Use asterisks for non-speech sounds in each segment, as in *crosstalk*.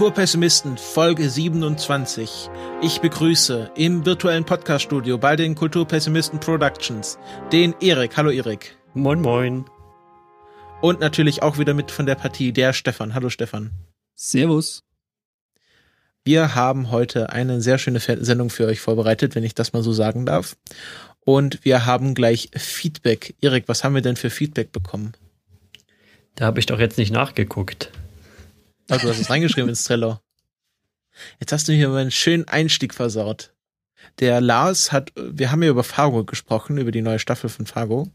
Kulturpessimisten Folge 27. Ich begrüße im virtuellen Podcaststudio bei den Kulturpessimisten Productions den Erik. Hallo Erik. Moin moin. Und natürlich auch wieder mit von der Partie der Stefan. Hallo Stefan. Servus. Wir haben heute eine sehr schöne Sendung für euch vorbereitet, wenn ich das mal so sagen darf. Und wir haben gleich Feedback. Erik, was haben wir denn für Feedback bekommen? Da habe ich doch jetzt nicht nachgeguckt. Oh, du hast es reingeschrieben ins Trello. Jetzt hast du hier einen schönen Einstieg versaut. Der Lars hat, wir haben ja über Fargo gesprochen, über die neue Staffel von Fargo.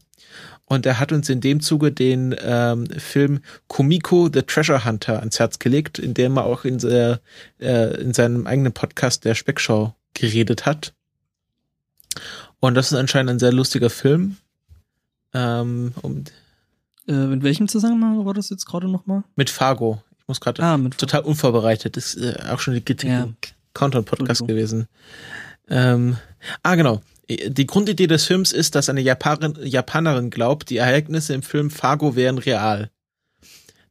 Und er hat uns in dem Zuge den ähm, Film Kumiko the Treasure Hunter ans Herz gelegt, in dem er auch in, äh, in seinem eigenen Podcast der Speckshow geredet hat. Und das ist anscheinend ein sehr lustiger Film. Ähm, um, äh, in welchem Zusammenhang war das jetzt gerade nochmal? Mit Fargo. Ich muss gerade ah, total unvorbereitet. Das ist äh, auch schon die ja. Countdown-Podcast gewesen. Ähm, ah, genau. Die Grundidee des Films ist, dass eine Japanerin, Japanerin glaubt, die Ereignisse im Film Fargo wären real.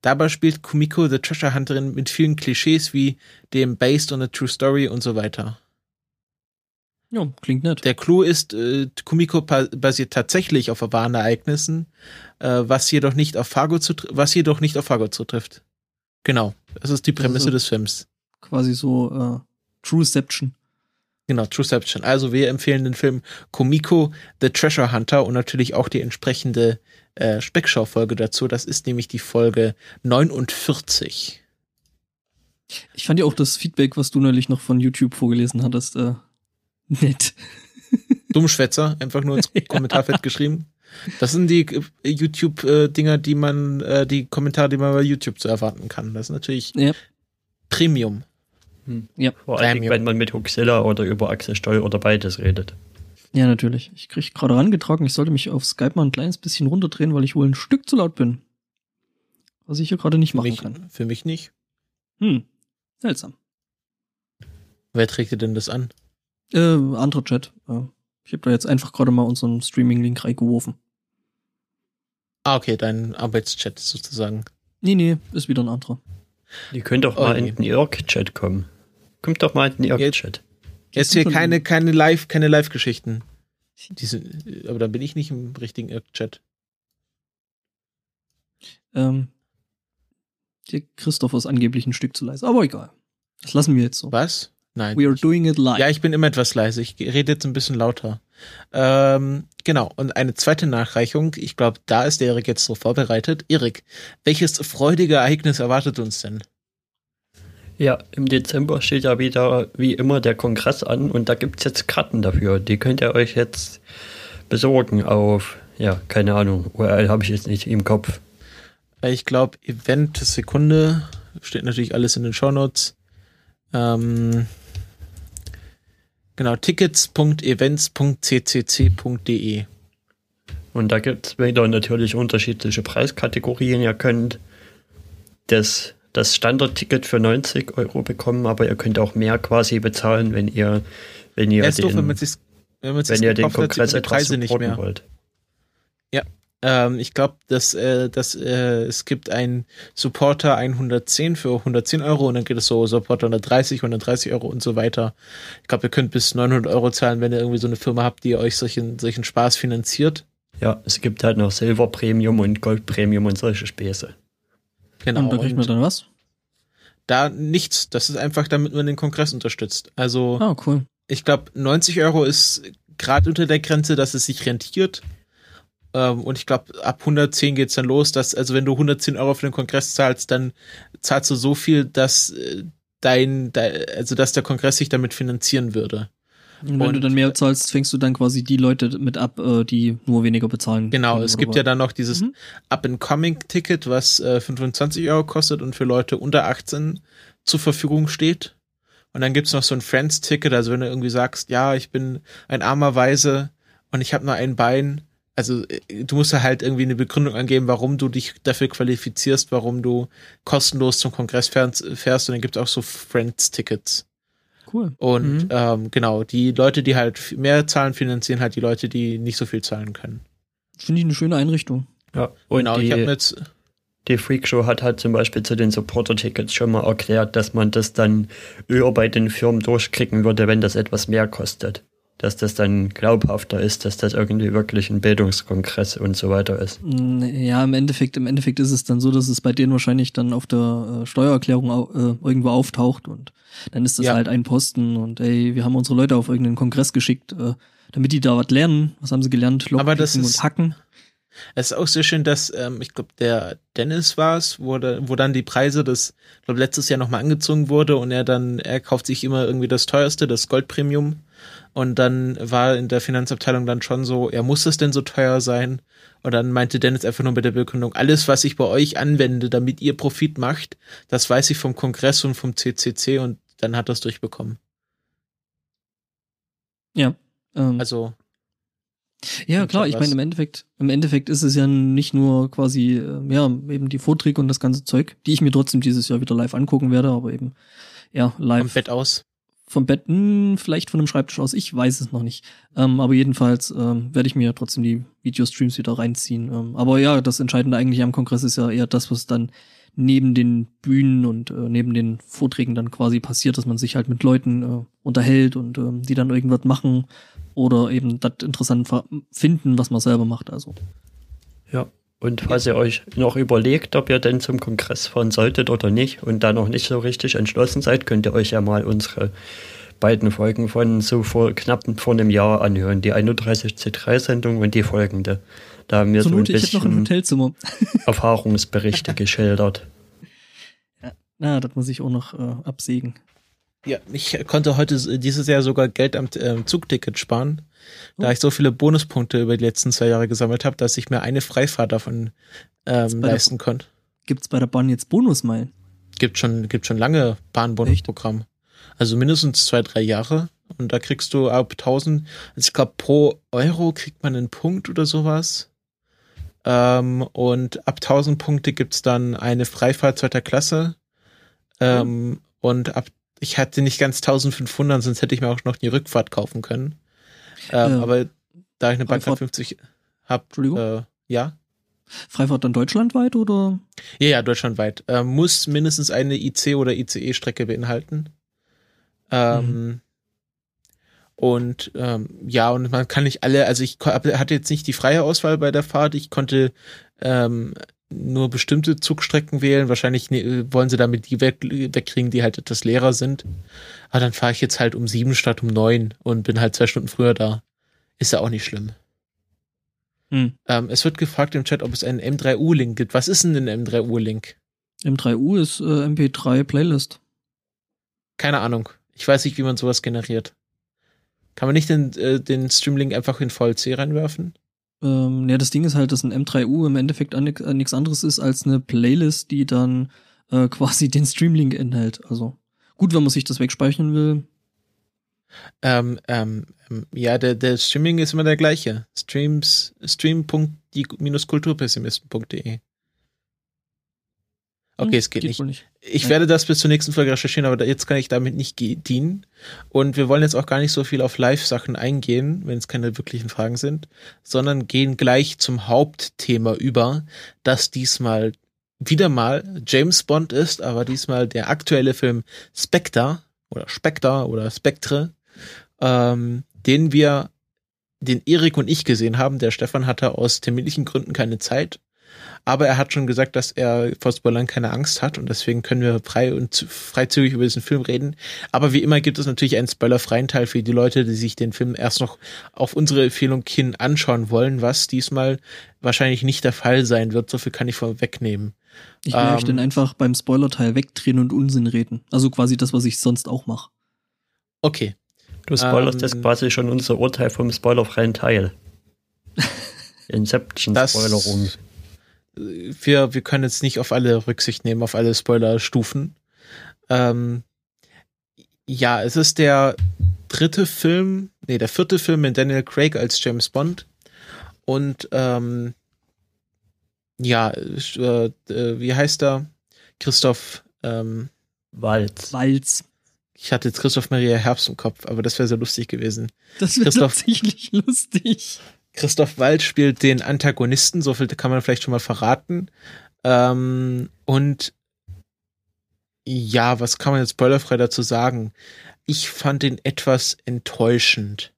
Dabei spielt Kumiko the Treasure Hunterin mit vielen Klischees wie dem Based on a True Story und so weiter. Ja, klingt nett. Der Clou ist, äh, Kumiko basiert tatsächlich auf wahren Ereignissen, äh, was jedoch nicht auf Fargo was jedoch nicht auf Fargo zutrifft. Genau, das ist die Prämisse also des Films. Quasi so äh, Trueception. Genau, Trueception. Also wir empfehlen den Film Komiko The Treasure Hunter und natürlich auch die entsprechende äh, Speckschau-Folge dazu. Das ist nämlich die Folge 49. Ich fand ja auch das Feedback, was du neulich noch von YouTube vorgelesen hattest, äh, nett. Dummschwätzer, einfach nur *laughs* ins Kommentarfeld geschrieben. Das sind die äh, YouTube-Dinger, die man, äh, die Kommentare, die man bei YouTube zu erwarten kann. Das ist natürlich ja. Premium. Hm. Ja. Vor allem, wenn man mit Huxilla oder über Axel Stoll oder beides redet. Ja, natürlich. Ich kriege gerade rangetragen, ich sollte mich auf Skype mal ein kleines bisschen runterdrehen, weil ich wohl ein Stück zu laut bin. Was ich hier gerade nicht machen mich, kann. Für mich nicht. Hm. Seltsam. Wer trägt dir denn das an? Äh, anderer Chat. Ich habe da jetzt einfach gerade mal unseren Streaming-Link reingeworfen. Ah, okay, dein Arbeitschat sozusagen. Nee, nee, ist wieder ein anderer. Die können doch mal okay. in den Irk-Chat kommen. Kommt doch mal in den Irk-Chat. Jetzt hier keine, keine Live, keine Live-Geschichten. aber dann bin ich nicht im richtigen Irk-Chat. Ähm, der Christoph ist angeblich ein Stück zu leise, aber egal. Das lassen wir jetzt so. Was? Nein. We are doing it live. Ja, ich bin immer etwas leise. Ich rede jetzt ein bisschen lauter. Ähm, genau. Und eine zweite Nachreichung. Ich glaube, da ist der Erik jetzt so vorbereitet. Erik, welches freudige Ereignis erwartet uns denn? Ja, im Dezember steht ja wieder wie immer der Kongress an und da gibt es jetzt Karten dafür. Die könnt ihr euch jetzt besorgen auf, ja, keine Ahnung, URL habe ich jetzt nicht im Kopf. Ich glaube, Event Sekunde steht natürlich alles in den Shownotes. Ähm, Genau, tickets.events.ccc.de. Und da gibt es wieder natürlich unterschiedliche Preiskategorien. Ihr könnt das, das Standardticket für 90 Euro bekommen, aber ihr könnt auch mehr quasi bezahlen, wenn ihr, wenn ihr den, doof, wenn, wenn, wenn ihr den Kongress etwas supporten wollt. Ähm, ich glaube, dass, äh, dass äh, es gibt ein Supporter 110 für 110 Euro und dann geht es so Supporter 130, 130 Euro und so weiter. Ich glaube, ihr könnt bis 900 Euro zahlen, wenn ihr irgendwie so eine Firma habt, die euch solchen, solchen Spaß finanziert. Ja, es gibt halt noch Silver Premium und Gold Premium und solche Späße. Genau. Und da kriegt man dann was? Da nichts. Das ist einfach, damit man den Kongress unterstützt. Also, oh, cool. ich glaube, 90 Euro ist gerade unter der Grenze, dass es sich rentiert. Ähm, und ich glaube, ab 110 geht's dann los, dass, also wenn du 110 Euro für den Kongress zahlst, dann zahlst du so viel, dass äh, dein, dein also dass der Kongress sich damit finanzieren würde. Und wenn und, du dann mehr zahlst, fängst du dann quasi die Leute mit ab, äh, die nur weniger bezahlen. Genau, es gibt was? ja dann noch dieses mhm. Up-and-Coming-Ticket, was äh, 25 Euro kostet und für Leute unter 18 zur Verfügung steht. Und dann gibt's noch so ein Friends-Ticket, also wenn du irgendwie sagst, ja, ich bin ein armer Weise und ich habe nur ein Bein, also äh, du musst da halt irgendwie eine Begründung angeben, warum du dich dafür qualifizierst, warum du kostenlos zum Kongress fährst, und dann gibt es auch so Friends-Tickets. Cool. Und mhm. ähm, genau, die Leute, die halt mehr zahlen, finanzieren halt die Leute, die nicht so viel zahlen können. Finde ich eine schöne Einrichtung. Ja, und genau, die, ich habe jetzt die Freakshow hat halt zum Beispiel zu den Supporter-Tickets schon mal erklärt, dass man das dann eher bei den Firmen durchkriegen würde, wenn das etwas mehr kostet. Dass das dann glaubhafter ist, dass das irgendwie wirklich ein Bildungskongress und so weiter ist. Ja, im Endeffekt, im Endeffekt ist es dann so, dass es bei denen wahrscheinlich dann auf der äh, Steuererklärung äh, irgendwo auftaucht und dann ist das Ja. halt ein Posten und ey, wir haben unsere Leute auf irgendeinen Kongress geschickt, äh, damit die da was lernen. Was haben sie gelernt? Aber das Lockpicken ist- und Hacken. Es ist auch sehr schön, dass, ähm, ich glaube, der Dennis war es, wo, da- wo dann die Preise des, ich glaube, letztes Jahr nochmal angezogen wurde und er dann, er kauft sich immer irgendwie das teuerste, das Goldpremium. Und dann war in der Finanzabteilung dann schon so, ja, muss es denn so teuer sein? Und dann meinte Dennis einfach nur mit der Begründung, alles, was ich bei euch anwende, damit ihr Profit macht, das weiß ich vom Kongress und vom CCC und dann hat das durchbekommen. Ja. Ähm, Also, Ja, klar, ich meine, im Endeffekt, im Endeffekt ist es ja nicht nur quasi, äh, ja, eben die Vorträge und das ganze Zeug, die ich mir trotzdem dieses Jahr wieder live angucken werde, aber eben, ja, am live Bett aus. Vom Bett, hm, vielleicht von einem Schreibtisch aus, ich weiß es noch nicht. Ähm, aber jedenfalls ähm, werde ich mir trotzdem die Videostreams wieder reinziehen. Ähm, aber ja, das Entscheidende eigentlich am Kongress ist ja eher das, was dann neben den Bühnen und äh, neben den Vorträgen dann quasi passiert, dass man sich halt mit Leuten äh, unterhält und ähm, die dann irgendwas machen oder eben das interessant finden, was man selber macht. Also Ja. Und falls ihr euch noch überlegt, ob ihr denn zum Kongress fahren solltet oder nicht und da noch nicht so richtig entschlossen seid, könnt ihr euch ja mal unsere beiden Folgen von so vor knapp vor einem Jahr anhören. Die 31C3-Sendung und die folgende. Da haben wir zur so ein ein bisschen Hotelzimmer. *laughs* Erfahrungsberichte geschildert. Na, das muss ich auch noch äh, absägen. Ja, ich konnte heute dieses Jahr sogar Geld am ähm, Zugticket sparen, da Oh. ich so viele Bonuspunkte über die letzten zwei Jahre gesammelt habe, dass ich mir eine Freifahrt davon ähm, leisten konnte. Gibt's bei der Bahn jetzt Bonusmeilen? Gibt schon, gibt schon lange Bahnbonusprogramm. Also mindestens zwei, drei Jahre. Und da kriegst du ab 1000, also ich glaube pro Euro kriegt man einen Punkt oder sowas. Ähm, und ab 1000 Punkte gibt's dann eine Freifahrt zweiter Klasse. Ähm, Und ab, ich hatte nicht ganz 1500, sonst hätte ich mir auch noch die Rückfahrt kaufen können. Ähm, Ähm, aber da ich eine Bahncard Freifahrt- 50 hab, Entschuldigung? äh, ja. Freifahrt dann deutschlandweit oder? Ja, ja, deutschlandweit. Ähm, muss mindestens eine IC- oder ICE-Strecke beinhalten. Ähm, Und ähm, ja, und man kann nicht alle, also ich hatte jetzt nicht die freie Auswahl bei der Fahrt. Ich konnte ähm, nur bestimmte Zugstrecken wählen. Wahrscheinlich wollen sie damit die weg, wegkriegen, die halt etwas leerer sind. Aber dann fahre ich jetzt halt um sieben statt um neun und bin halt zwei Stunden früher da. Ist ja auch nicht schlimm. Hm. Ähm, es wird gefragt im Chat, ob es einen M3U-Link gibt. Was ist denn ein M3U-Link? M3U ist äh, MP3 Playlist. Keine Ahnung. Ich weiß nicht, wie man sowas generiert. Kann man nicht den, äh, den Streamlink einfach in VLC reinwerfen? Ähm, ja, das Ding ist halt, dass ein M3U im Endeffekt nichts anderes ist als eine Playlist, die dann äh, *laughs* quasi den Streamlink enthält. Also gut, wenn man sich das wegspeichern will. Ähm, ähm, ähm, ja, der, der Streaming ist immer der gleiche. Streams, stream.die-kulturpessimisten.de. Okay, Hm, es geht, nicht. wohl nicht. Ich Ja. werde das bis zur nächsten Folge recherchieren, aber jetzt kann ich damit nicht dienen. Und wir wollen jetzt auch gar nicht so viel auf Live-Sachen eingehen, wenn es keine wirklichen Fragen sind, sondern gehen gleich zum Hauptthema über, das diesmal wieder mal James Bond ist, aber diesmal der aktuelle Film Spectre oder Spectre oder Spectre, ähm, den wir, den Erik und ich gesehen haben. Der Stefan hatte aus terminlichen Gründen keine Zeit. Aber er hat schon gesagt, dass er vor Spoilern keine Angst hat und deswegen können wir frei und freizügig über diesen Film reden. Aber wie immer gibt es natürlich einen spoilerfreien Teil für die Leute, die sich den Film erst noch auf unsere Empfehlung hin anschauen wollen, was diesmal wahrscheinlich nicht der Fall sein wird. So viel kann ich vorwegnehmen. Ich will euch Ähm, dann einfach beim Spoiler-Teil wegdrehen und Unsinn reden. Also quasi das, was ich sonst auch mache. Okay. Du spoilerst Ähm, jetzt quasi schon unser Urteil vom spoilerfreien Teil. *laughs* Inception-Spoilerung. Wir, wir können jetzt nicht auf alle Rücksicht nehmen, auf alle Spoilerstufen. Ähm, ja, es ist der dritte Film, nee, der vierte Film mit Daniel Craig als James Bond. Und ähm, ja, äh, äh, wie heißt er? Christoph, ähm, Walz. Walz. ich hatte jetzt Christoph Maria Herbst im Kopf, aber das wäre sehr lustig gewesen. Das Christoph- tatsächlich lustig. Christoph Waltz spielt den Antagonisten, so viel kann man vielleicht schon mal verraten. Ähm, und ja, was kann man jetzt spoilerfrei dazu sagen? Ich fand ihn etwas enttäuschend.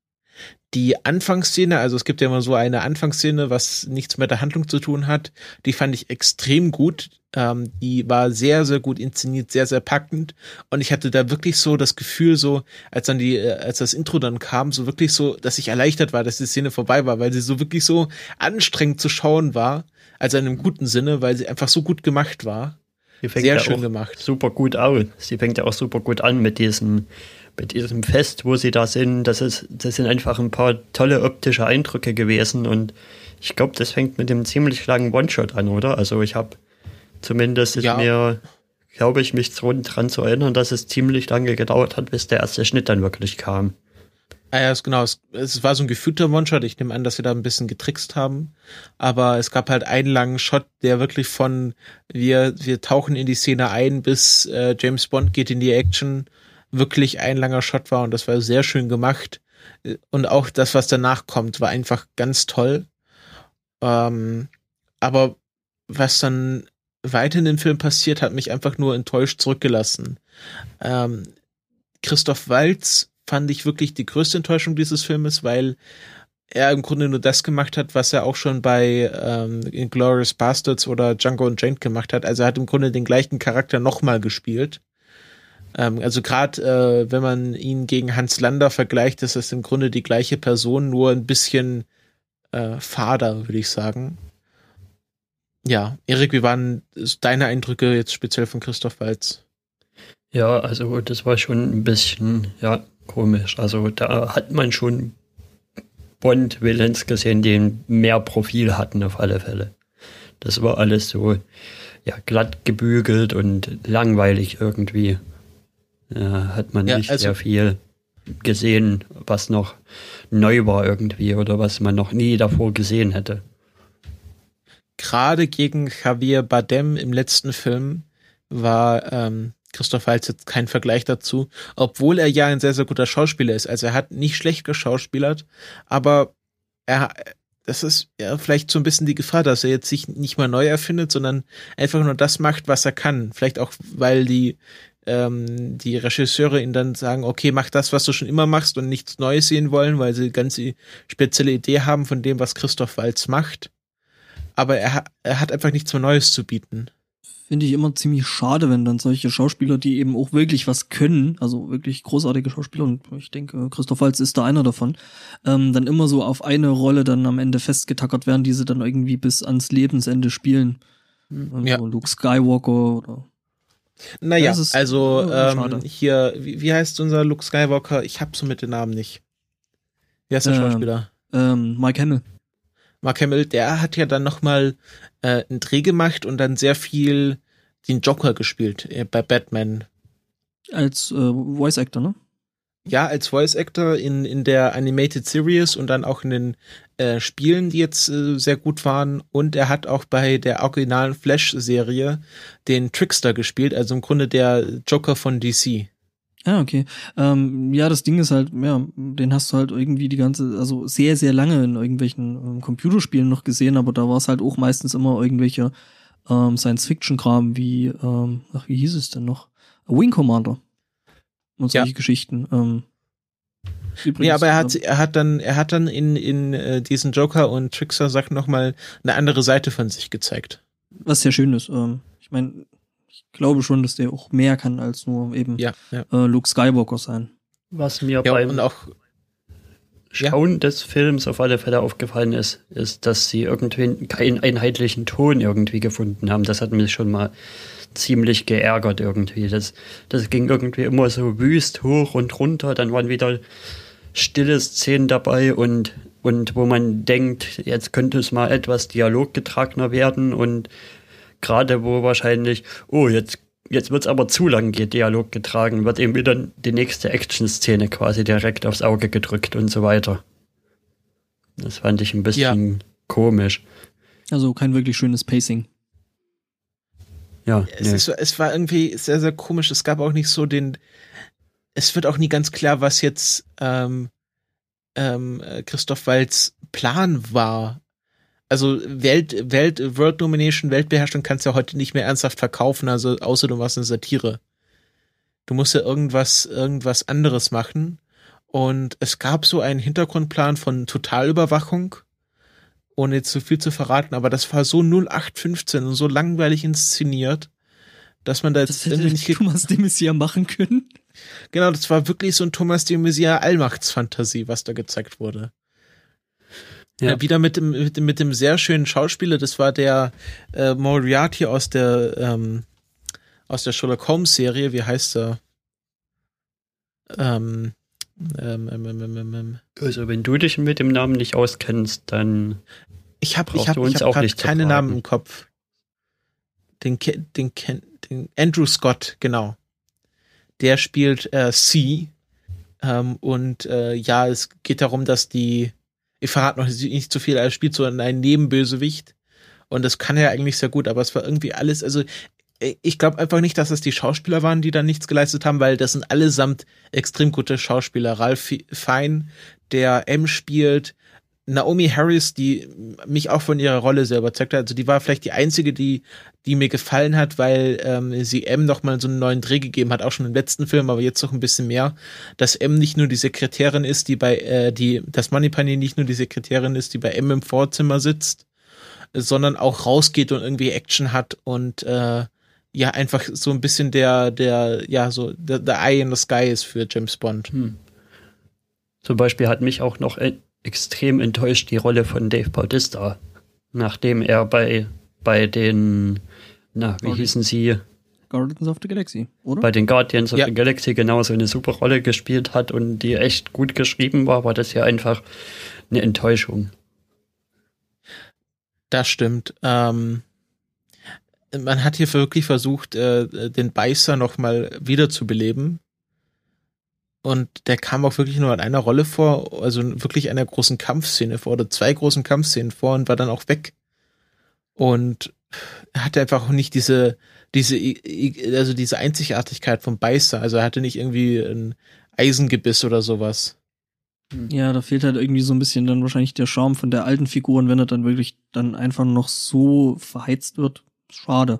Die Anfangsszene, also es gibt ja immer so eine Anfangsszene, was nichts mit der Handlung zu tun hat, die fand ich extrem gut. Ähm, die war sehr, sehr gut inszeniert, sehr, sehr packend. Und ich hatte da wirklich so das Gefühl, so, als dann die, äh, als das Intro dann kam, so wirklich so, dass ich erleichtert war, dass die Szene vorbei war, weil sie so wirklich so anstrengend zu schauen war. Also in einem guten Sinne, weil sie einfach so gut gemacht war. Sehr ja schön gemacht. Super gut aus. Sie fängt ja auch super gut an mit diesem mit diesem Fest, wo sie da sind, das ist, das sind einfach ein paar tolle optische Eindrücke gewesen und ich glaube, das fängt mit dem ziemlich langen One-Shot an, oder? Also ich habe zumindest ja. mir, glaube ich, mich dran zu erinnern, dass es ziemlich lange gedauert hat, bis der erste Schnitt dann wirklich kam. Ah ja, genau. Es, es war so ein gefühlter One-Shot. Ich nehme an, dass sie da ein bisschen getrickst haben. Aber es gab halt einen langen Shot, der wirklich von wir, wir tauchen in die Szene ein, bis äh, James Bond geht in die Action wirklich ein langer Shot war und das war sehr schön gemacht. Und auch das, was danach kommt, war einfach ganz toll. Ähm, aber was dann weiter in dem Film passiert, hat mich einfach nur enttäuscht zurückgelassen. Ähm, Christoph Walz fand ich wirklich die größte Enttäuschung dieses Filmes, weil er im Grunde nur das gemacht hat, was er auch schon bei ähm, Inglourious Bastards oder Django und Jane gemacht hat. Also er hat im Grunde den gleichen Charakter nochmal gespielt. Ähm, also gerade äh, wenn man ihn gegen Hans Lander vergleicht, ist das im Grunde die gleiche Person, nur ein bisschen äh, fader, würde ich sagen. Ja, Erik, wie waren deine Eindrücke jetzt speziell von Christoph Walz? Ja, also das war schon ein bisschen, ja, komisch. Also da hat man schon Bond-Villains gesehen, die mehr Profil hatten auf alle Fälle. Das war alles so, ja, glatt gebügelt und langweilig irgendwie ja, hat man ja, nicht also, sehr viel gesehen, was noch neu war irgendwie oder was man noch nie davor gesehen hätte. Gerade gegen Javier Bardem im letzten Film war ähm, Christoph Waltz jetzt kein Vergleich dazu, obwohl er ja ein sehr, sehr guter Schauspieler ist. Also er hat nicht schlecht geschauspielert, aber er, das ist ja vielleicht so ein bisschen die Gefahr, dass er jetzt sich nicht mal neu erfindet, sondern einfach nur das macht, was er kann. Vielleicht auch, weil die ähm, die Regisseure ihn dann sagen, okay, mach das, was du schon immer machst und nichts Neues sehen wollen, weil sie ganz spezielle Idee haben von dem, was Christoph Walz macht. Aber er, er hat einfach nichts mehr Neues zu bieten. Finde ich immer ziemlich schade, wenn dann solche Schauspieler, die eben auch wirklich was können, also wirklich großartige Schauspieler, und ich denke, Christoph Walz ist da einer davon, ähm, dann immer so auf eine Rolle dann am Ende festgetackert werden, die sie dann irgendwie bis ans Lebensende spielen. Also ja. Luke Skywalker oder naja, also ähm, hier, wie, wie, heißt unser Luke Skywalker? Ich hab so mit den Namen nicht. Wie heißt der ähm, Schauspieler? Ähm, Mike Hamill. Mark Hamill, der hat ja dann nochmal äh, einen Dreh gemacht und dann sehr viel den Joker gespielt äh, bei Batman. Als äh, Voice Actor, ne? Ja, als Voice Actor in, in der Animated Series und dann auch in den äh, Spielen, die jetzt äh, sehr gut waren. Und er hat auch bei der originalen Flash-Serie den Trickster gespielt, also im Grunde der Joker von DC. Ah, okay. Ähm, ja, das Ding ist halt, ja, den hast du halt irgendwie die ganze, also sehr, sehr lange in irgendwelchen ähm, Computerspielen noch gesehen, aber da war es halt auch meistens immer irgendwelche ähm, Science-Fiction-Kram wie, ähm, ach, wie hieß es denn noch? Wing Commander und solche ja. Geschichten. Ähm, übrigens, nee, aber er hat, er hat dann, er hat dann in, in äh, diesen Joker und Trickster Sachen nochmal eine andere Seite von sich gezeigt. Was sehr schön ist. Ähm, ich meine, ich glaube schon, dass der auch mehr kann als nur eben ja, ja. Äh, Luke Skywalker sein. Was mir ja, beim auch, Schauen ja. des Films auf alle Fälle aufgefallen ist, ist, dass sie irgendwie keinen einheitlichen Ton irgendwie gefunden haben. Das hat mich schon mal ziemlich geärgert irgendwie. Das, das ging irgendwie immer so wüst hoch und runter. Dann waren wieder stille Szenen dabei und, und wo man denkt, jetzt könnte es mal etwas dialoggetragener werden und gerade wo wahrscheinlich, oh, jetzt, jetzt wird es aber zu lang Dialog getragen, wird eben wieder die nächste Action-Szene quasi direkt aufs Auge gedrückt und so weiter. Das fand ich ein bisschen ja. komisch. Also kein wirklich schönes Pacing. Ja. Es, nee. ist, es war irgendwie sehr, sehr komisch. Es gab auch nicht so den. Es wird auch nie ganz klar, was jetzt ähm, ähm, Christoph Walds Plan war. also Welt, Welt, World Domination, Weltbeherrschung kannst du ja heute nicht mehr ernsthaft verkaufen, also außer du machst eine Satire. Du musst ja irgendwas, irgendwas anderes machen. Und es gab so einen Hintergrundplan von Totalüberwachung, ohne jetzt zu viel zu verraten, aber das war so 0815 und so langweilig inszeniert, dass man da jetzt das irgendwie nicht Thomas de Maizière machen können. Genau, das war wirklich so ein Thomas de Maizière Allmachtsfantasie, was da gezeigt wurde. Ja. Äh, wieder mit dem, mit dem, mit dem sehr schönen Schauspieler, das war der äh, Moriarty aus der ähm, aus der Sherlock Holmes Serie, wie heißt er? Ähm, ähm, ähm, ähm, ähm, ähm. Also wenn du dich mit dem Namen nicht auskennst, dann ich habe ich habe ich hab gerade keine Namen im Kopf. Den den den Andrew Scott genau. Der spielt äh, C ähm, und äh, ja, es geht darum, dass die ich verrate noch nicht zu viel, er spielt so einen Nebenbösewicht und das kann er eigentlich sehr gut, aber es war irgendwie alles, also ich glaube einfach nicht, dass es die Schauspieler waren, die da nichts geleistet haben, weil das sind allesamt extrem gute Schauspieler. Ralph Fein, der M spielt, Naomi Harris, die mich auch von ihrer Rolle sehr überzeugt hat. Also die war vielleicht die einzige, die, die mir gefallen hat, weil ähm, sie M nochmal so einen neuen Dreh gegeben hat, auch schon im letzten Film, aber jetzt noch ein bisschen mehr, dass M nicht nur die Sekretärin ist, die bei, äh, die, dass Moneypenny nicht nur die Sekretärin ist, die bei M im Vorzimmer sitzt, sondern auch rausgeht und irgendwie Action hat und äh, ja einfach so ein bisschen der, der, ja, so der, der Eye in the Sky ist für James Bond. Hm. Zum Beispiel hat mich auch noch extrem enttäuscht die Rolle von Dave Bautista, nachdem er bei, bei den, na, wie hießen sie? Guardians of the Galaxy, oder? Bei den Guardians of ja. the Galaxy genauso eine super Rolle gespielt hat und die echt gut geschrieben war, war das ja einfach eine Enttäuschung. Das stimmt. Ähm, man hat hier wirklich versucht, äh, den Beißer nochmal wiederzubeleben. Und der kam auch wirklich nur in einer Rolle vor, also wirklich einer großen Kampfszene vor, oder zwei großen Kampfszenen vor und war dann auch weg. Und er hatte einfach auch nicht diese, diese, also diese Einzigartigkeit vom Beißer. Also er hatte nicht irgendwie ein Eisengebiss oder sowas. Ja, da fehlt halt irgendwie so ein bisschen dann wahrscheinlich der Charme von der alten Figur und wenn er dann wirklich dann einfach noch so verheizt wird, schade.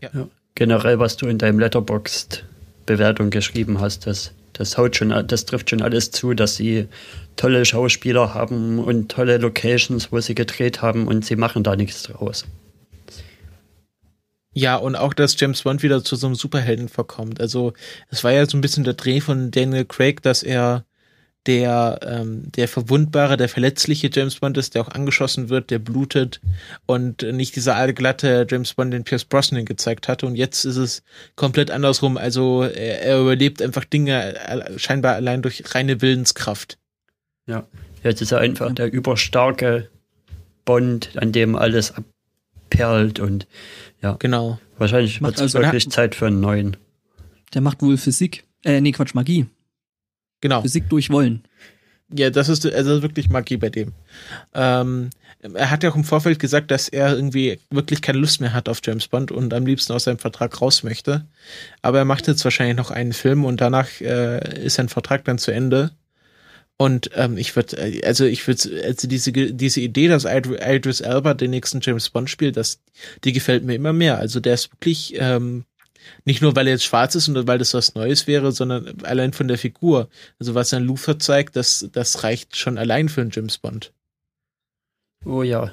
Ja. ja. Generell, was du in deinem Letterboxd Bewertung geschrieben hast, das das haut schon, das trifft schon alles zu, dass sie tolle Schauspieler haben und tolle Locations, wo sie gedreht haben und sie machen da nichts draus. Ja, und auch, dass James Bond wieder zu so einem Superhelden verkommt. Also, es war ja so ein bisschen der Dreh von Daniel Craig, dass er der, ähm, der verwundbare, der verletzliche James Bond ist, der auch angeschossen wird, der blutet und nicht dieser allglatte James Bond, den Pierce Brosnan gezeigt hatte. Und jetzt ist es komplett andersrum. Also er, er überlebt einfach Dinge äh, scheinbar allein durch reine Willenskraft. Ja, jetzt ist er einfach der überstarke Bond, an dem alles abperlt und ja. Genau. Wahrscheinlich wird es also wirklich Zeit für einen neuen. Der macht wohl Physik. Äh, nee, Quatsch, Magie. Genau. Physik durch Wollen. Ja, das ist also wirklich Magie bei dem. Ähm, er hat ja auch im Vorfeld gesagt, dass er irgendwie wirklich keine Lust mehr hat auf James Bond und am liebsten aus seinem Vertrag raus möchte. Aber er macht jetzt wahrscheinlich noch einen Film und danach äh, ist sein Vertrag dann zu Ende. Und ähm, ich würde, äh, also ich würde, also diese diese Idee, dass Idris Elba den nächsten James Bond spielt, das, die gefällt mir immer mehr. Also der ist wirklich ähm, nicht nur, weil er jetzt schwarz ist und weil das was Neues wäre, sondern allein von der Figur. Also was ein Luther zeigt, das, das reicht schon allein für einen James Bond. Oh ja.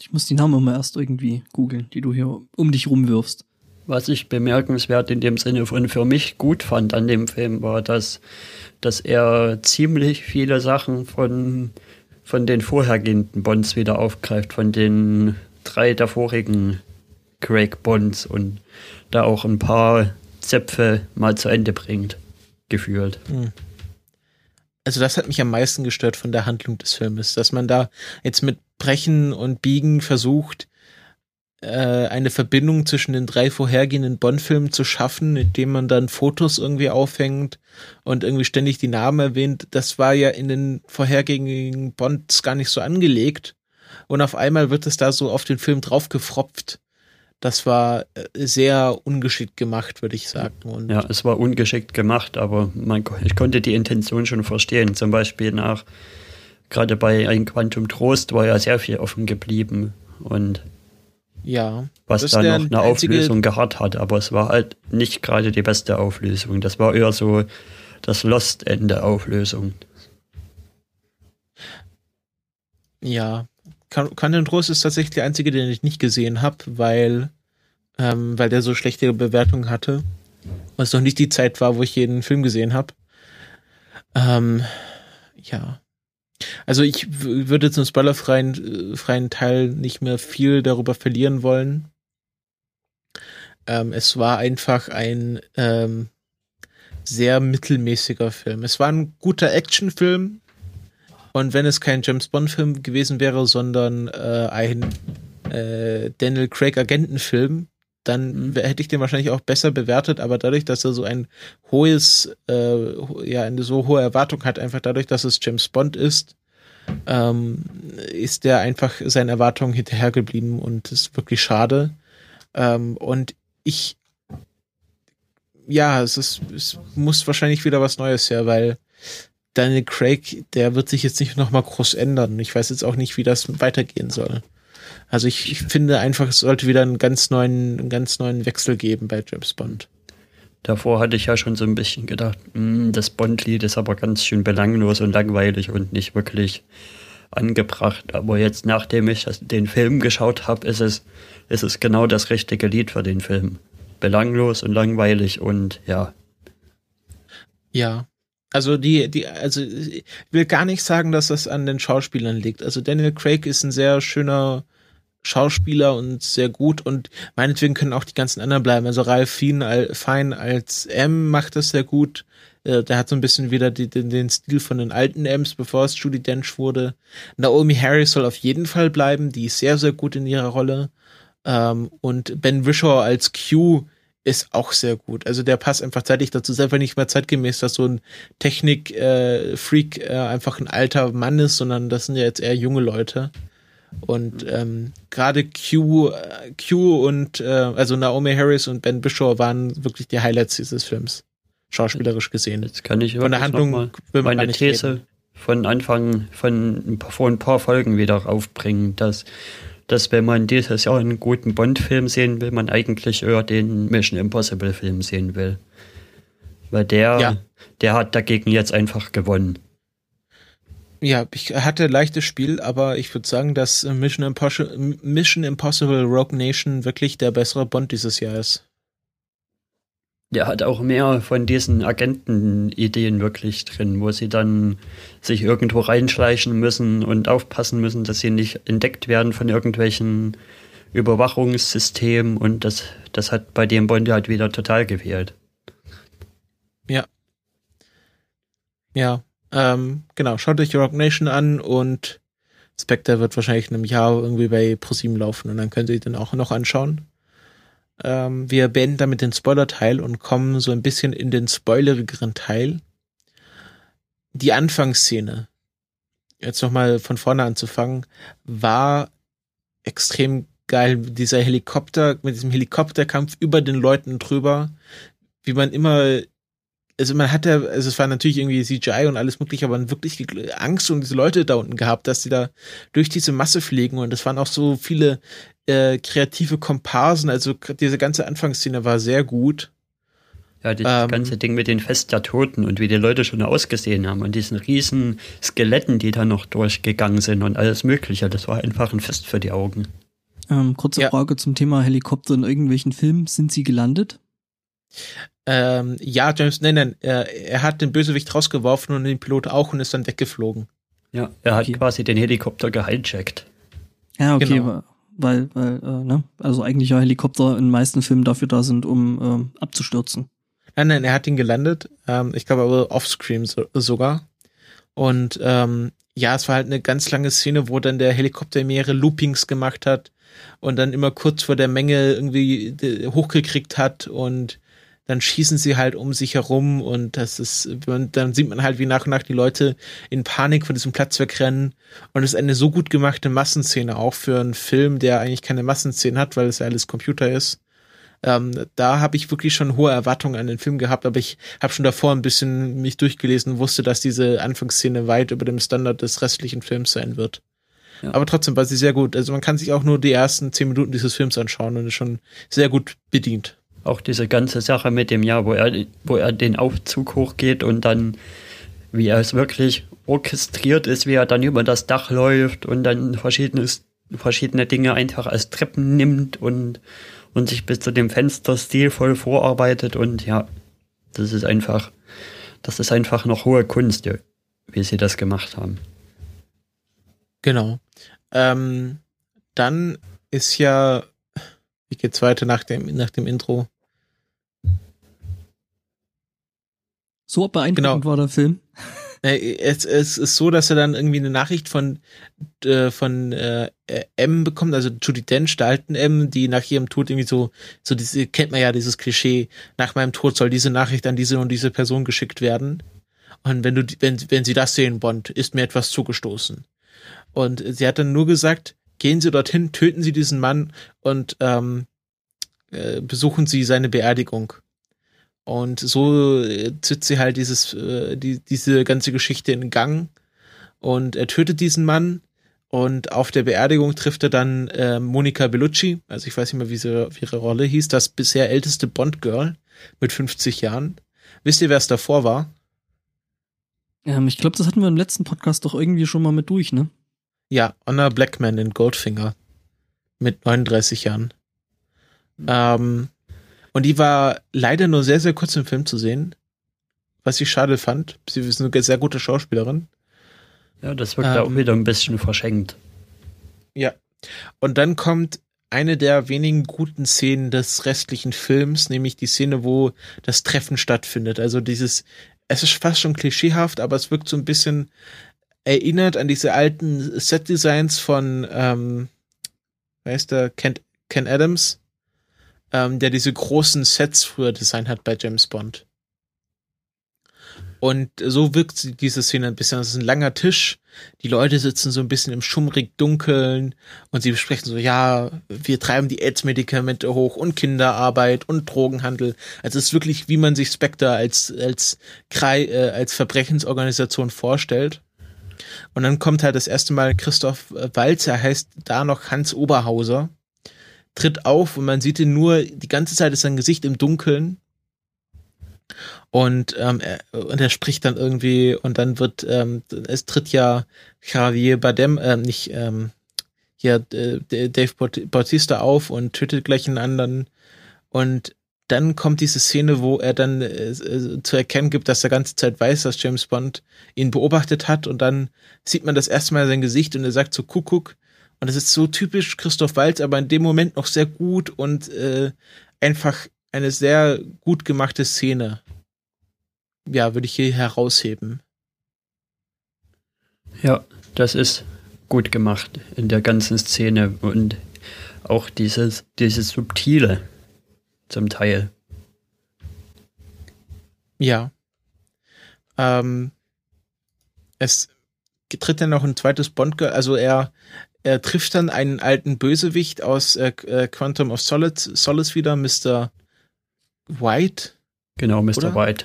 Ich muss die Namen immer erst irgendwie googeln, die du hier um dich rumwirfst. Was ich bemerkenswert in dem Sinne von für mich gut fand an dem Film war, dass, dass er ziemlich viele Sachen von, von den vorhergehenden Bonds wieder aufgreift, von den drei davorigen Craig Bonds und da auch ein paar Zöpfe mal zu Ende bringt, gefühlt. Hm. Also das hat mich am meisten gestört von der Handlung des Filmes, dass man da jetzt mit Brechen und Biegen versucht, äh, eine Verbindung zwischen den drei vorhergehenden Bond-Filmen zu schaffen, indem man dann Fotos irgendwie aufhängt und irgendwie ständig die Namen erwähnt. Das war ja in den vorhergehenden Bonds gar nicht so angelegt. Und auf einmal wird es da so auf den Film draufgefropft. Das war äh, sehr ungeschickt gemacht, würde ich sagen. Und ja, es war ungeschickt gemacht, aber man, ich konnte die Intention schon verstehen. Zum Beispiel nach gerade bei Ein Quantum Trost war ja sehr viel offen geblieben und ja, was da noch eine Auflösung gehabt hat, aber es war halt nicht gerade die beste Auflösung. Das war eher so das Lost-Ende Auflösung. Ja, Quantum Trost ist tatsächlich der einzige, den ich nicht gesehen habe, weil, ähm, weil der so schlechte Bewertungen hatte. Es noch nicht die Zeit war, wo ich jeden Film gesehen habe. Ähm, ja. Also ich würde zum spoilerfreien äh, freien Teil nicht mehr viel darüber verlieren wollen. Ähm, es war einfach ein ähm, sehr mittelmäßiger Film. Es war ein guter Actionfilm. Und wenn es kein James Bond-Film gewesen wäre, sondern äh, ein äh, Daniel Craig Agentenfilm, dann mhm. hätte ich den wahrscheinlich auch besser bewertet, aber dadurch, dass er so ein hohes, äh, ja, eine so hohe Erwartung hat, einfach dadurch, dass es James Bond ist, ähm, ist der einfach seinen Erwartungen hinterhergeblieben und ist wirklich schade. Ähm, und ich, ja, es ist, es muss wahrscheinlich wieder was Neues her, weil Daniel Craig, der wird sich jetzt nicht nochmal groß ändern. Ich weiß jetzt auch nicht, wie das weitergehen soll. Also ich, ich finde einfach, es sollte wieder einen ganz neuen, einen ganz neuen Wechsel geben bei James Bond. Davor hatte ich ja schon so ein bisschen gedacht, mh, hm, das Bond-Lied ist aber ganz schön belanglos und langweilig und nicht wirklich angebracht. Aber jetzt, nachdem ich den Film geschaut habe, ist es, ist es genau das richtige Lied für den Film. Belanglos und langweilig und ja. Ja. Also die, die, also ich will gar nicht sagen, dass das an den Schauspielern liegt. Also Daniel Craig ist ein sehr schöner Schauspieler und sehr gut und meinetwegen können auch die ganzen anderen bleiben. Also Ralph Fein als M macht das sehr gut. Äh, der hat so ein bisschen wieder die, den, den Stil von den alten M's, bevor es Judy Dench wurde. Naomi Harris soll auf jeden Fall bleiben. Die ist sehr, sehr gut in ihrer Rolle. Ähm, und Ben Wishaw als Q ist auch sehr gut. Also der passt einfach zeitlich dazu. Ist einfach nicht mehr zeitgemäß, dass so ein Technik-Freak äh, äh, einfach ein alter Mann ist, sondern das sind ja jetzt eher junge Leute. Und ähm, gerade Q, äh, Q und äh, also Naomi Harris und Ben Bishop waren wirklich die Highlights dieses Films, schauspielerisch gesehen. Jetzt kann ich von der Handlung meine These reden. von Anfang von vor ein paar Folgen wieder aufbringen, dass dass wenn man dieses Jahr einen guten Bond-Film sehen will, man eigentlich eher den Mission Impossible-Film sehen will. Weil der, ja. der hat dagegen jetzt einfach gewonnen. Ja, ich hatte leichtes Spiel, aber ich würde sagen, dass Mission Impossible, Mission Impossible Rogue Nation wirklich der bessere Bond dieses Jahr ist. Der hat auch mehr von diesen Agenten-Ideen wirklich drin, wo sie dann sich irgendwo reinschleichen müssen und aufpassen müssen, dass sie nicht entdeckt werden von irgendwelchen Überwachungssystemen und das, das hat bei dem Bond halt wieder total gefehlt. Ja. Ja, ähm, genau, schaut euch Rock Nation an und Spectre wird wahrscheinlich in einem Jahr irgendwie bei ProSieben laufen und dann könnt ihr den auch noch anschauen. Ähm, wir beenden damit den Spoiler-Teil und kommen so ein bisschen in den spoilerigeren Teil. Die Anfangsszene, jetzt nochmal von vorne anzufangen, war extrem geil. Dieser Helikopter, mit diesem Helikopterkampf über den Leuten drüber, wie man immer also man hatte, also es war natürlich irgendwie CGI und alles mögliche, aber man wirklich Angst um diese Leute da unten gehabt, dass sie da durch diese Masse fliegen und es waren auch so viele äh, kreative Komparsen, also diese ganze Anfangsszene war sehr gut. Ja, das ähm, ganze Ding mit den Fest der Toten und wie die Leute schon ausgesehen haben und diesen riesen Skeletten, die da noch durchgegangen sind und alles mögliche, das war einfach ein Fest für die Augen. Ähm, kurze ja. Frage zum Thema Helikopter in irgendwelchen Filmen. Sind sie gelandet? Ähm, ja, James, nein, nein, er, er hat den Bösewicht rausgeworfen und den Pilot auch und ist dann weggeflogen. Ja, er hat okay. quasi den Helikopter gehijackt. Ja, okay, genau. weil, weil, äh, ne, also eigentlich ja Helikopter in den meisten Filmen dafür da sind, um ähm, abzustürzen. Nein, nein, er hat ihn gelandet, ähm, ich glaube aber offscreen so, sogar. Und ähm, ja, es war halt eine ganz lange Szene, wo dann der Helikopter mehrere Loopings gemacht hat und dann immer kurz vor der Menge irgendwie hochgekriegt hat und dann schießen sie halt um sich herum und das ist, dann sieht man halt, wie nach und nach die Leute in Panik von diesem Platz wegrennen. Und es ist eine so gut gemachte Massenszene auch für einen Film, der eigentlich keine Massenszene hat, weil es ja alles Computer ist. Ähm, da habe ich wirklich schon hohe Erwartungen an den Film gehabt, aber ich habe schon davor ein bisschen mich durchgelesen, wusste, dass diese Anfangsszene weit über dem Standard des restlichen Films sein wird. Ja. Aber trotzdem war sie sehr gut. Also man kann sich auch nur die ersten zehn Minuten dieses Films anschauen und ist schon sehr gut bedient. Auch diese ganze Sache mit dem Jahr, wo er, wo er den Aufzug hochgeht und dann, wie er es wirklich orchestriert ist, wie er dann über das Dach läuft und dann verschiedenes, verschiedene Dinge einfach als Treppen nimmt und, und sich bis zu dem Fenster stilvoll vorarbeitet und ja, das ist einfach, das ist einfach noch hohe Kunst, wie sie das gemacht haben. Genau. Ähm, dann ist ja, wie geht's weiter nach dem, nach dem Intro? So beeindruckend genau. war der Film. *laughs* Es, es ist so, dass er dann irgendwie eine Nachricht von, äh, von äh, M bekommt, also Judy Dench, der alten M, die nach ihrem Tod irgendwie so, so diese, kennt man ja dieses Klischee, nach meinem Tod soll diese Nachricht an diese und diese Person geschickt werden. Und wenn du, wenn, wenn sie das sehen, Bond, ist mir etwas zugestoßen. Und sie hat dann nur gesagt, gehen Sie dorthin, töten Sie diesen Mann und ähm, äh, besuchen Sie seine Beerdigung. Und so äh, zieht sie halt dieses, äh, die, diese ganze Geschichte in Gang. Und er tötet diesen Mann. Und auf der Beerdigung trifft er dann äh, Monica Bellucci, also ich weiß nicht mehr, wie, sie, wie ihre Rolle hieß, das bisher älteste Bond-Girl mit 50 Jahren. Wisst ihr, wer es davor war? Ähm, ich glaube, das hatten wir im letzten Podcast doch irgendwie schon mal mit durch, ne? Ja, Honor Blackman in Goldfinger mit 39 Jahren. Ähm, und die war leider nur sehr, sehr kurz im Film zu sehen, was ich schade fand. Sie ist eine sehr gute Schauspielerin. Ja, das wirkt ähm, auch wieder ein bisschen verschenkt. Ja. Und dann kommt eine der wenigen guten Szenen des restlichen Films, nämlich die Szene, wo das Treffen stattfindet. Also dieses, es ist fast schon klischeehaft, aber es wirkt so ein bisschen erinnert an diese alten Set-Designs von, ähm, wer ist der, Ken, Ken Adams, ähm, der diese großen Sets früher designt hat bei James Bond. Und so wirkt diese Szene ein bisschen. Das ist ein langer Tisch. Die Leute sitzen so ein bisschen im schummrig Dunkeln und sie besprechen so, ja, wir treiben die AIDS-Medikamente hoch und Kinderarbeit und Drogenhandel. Also es ist wirklich, wie man sich Spectre als, als, äh, als Verbrechensorganisation vorstellt. Und dann kommt halt das erste Mal Christoph Walz, er heißt da noch Hans Oberhauser, tritt auf und man sieht ihn nur, die ganze Zeit ist sein Gesicht im Dunkeln. Und, ähm, er, und er spricht dann irgendwie und dann wird, ähm, es tritt ja Javier Badem, äh, nicht, ähm, hier äh, Dave Bautista auf und tötet gleich einen anderen. Und dann kommt diese Szene, wo er dann äh, äh, zu erkennen gibt, dass er ganze Zeit weiß, dass James Bond ihn beobachtet hat und dann sieht man das erste Mal sein Gesicht und er sagt so Kuckuck und das ist so typisch Christoph Waltz, aber in dem Moment noch sehr gut und äh, einfach eine sehr gut gemachte Szene. Ja, würde ich hier herausheben. Ja, das ist gut gemacht in der ganzen Szene und auch dieses, dieses Subtile zum Teil. Ja. Ähm, es tritt dann noch ein zweites Bond, also er, er trifft dann einen alten Bösewicht aus äh, äh Quantum of Solace, Solace wieder, Mr. White. Genau, Mr. Oder? White.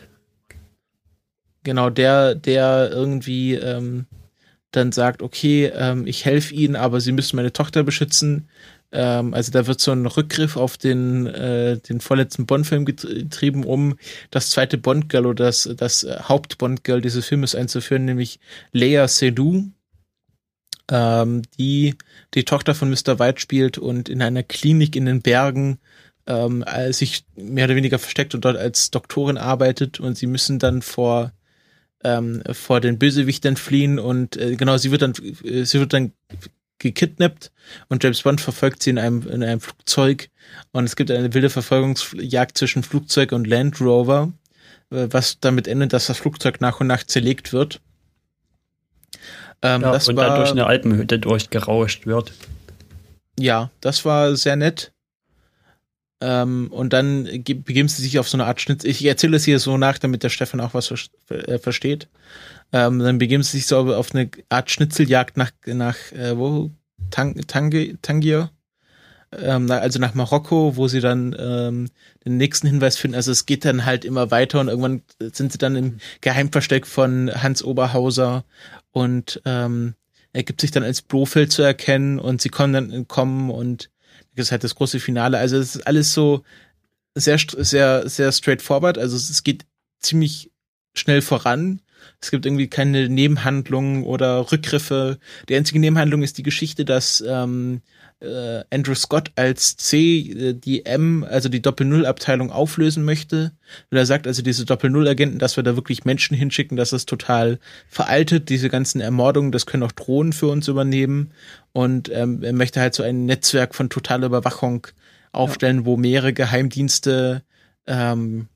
Genau, der, der irgendwie ähm, dann sagt, okay, ähm, ich helfe ihnen, aber sie müssen meine Tochter beschützen. Ähm, also da wird so ein Rückgriff auf den, äh, den vorletzten Bond-Film getrieben, um das zweite Bond-Girl oder das, das Haupt-Bond-Girl dieses Filmes einzuführen, nämlich Leia Seydoux, ähm, die die Tochter von Mr. White spielt und in einer Klinik in den Bergen ähm, sich mehr oder weniger versteckt und dort als Doktorin arbeitet und sie müssen dann vor ähm, vor den Bösewichtern fliehen und äh, genau sie wird dann äh, sie wird dann gekidnappt und James Bond verfolgt sie in einem, in einem Flugzeug und es gibt eine wilde Verfolgungsjagd zwischen Flugzeug und Land Rover, äh, was damit endet, dass das Flugzeug nach und nach zerlegt wird. Ähm, ja, das und war, dann durch eine Alpenhütte durchgerauscht wird. Ja, das war sehr nett. Ähm, und dann begibt sie sich auf so eine Art Schnitzel. Ich erzähle es hier so nach, damit der Stefan auch was äh, versteht. Ähm, dann begeben sie sich so auf eine Art Schnitzeljagd nach, nach äh, wo? Tang, Tangi, Tangier. Ähm, also nach Marokko, wo sie dann ähm, den nächsten Hinweis finden. Also es geht dann halt immer weiter und irgendwann sind sie dann im Geheimversteck von Hans Oberhauser und ähm, er gibt sich dann als Blofeld zu erkennen und sie kommen dann entkommen und das ist halt das große Finale. Also es ist alles so sehr, sehr, sehr straightforward. Also es geht ziemlich schnell voran. Es gibt irgendwie keine Nebenhandlungen oder Rückgriffe. Die einzige Nebenhandlung ist die Geschichte, dass ähm, äh, Andrew Scott als C äh, die M, also die Doppel-Null-Abteilung auflösen möchte. Weil er sagt, also diese Doppel-Null-Agenten, dass wir da wirklich Menschen hinschicken, das ist total veraltet. Diese ganzen Ermordungen, das können auch Drohnen für uns übernehmen. Und ähm, er möchte halt so ein Netzwerk von totaler Überwachung aufstellen, ja. wo mehrere Geheimdienste ähm,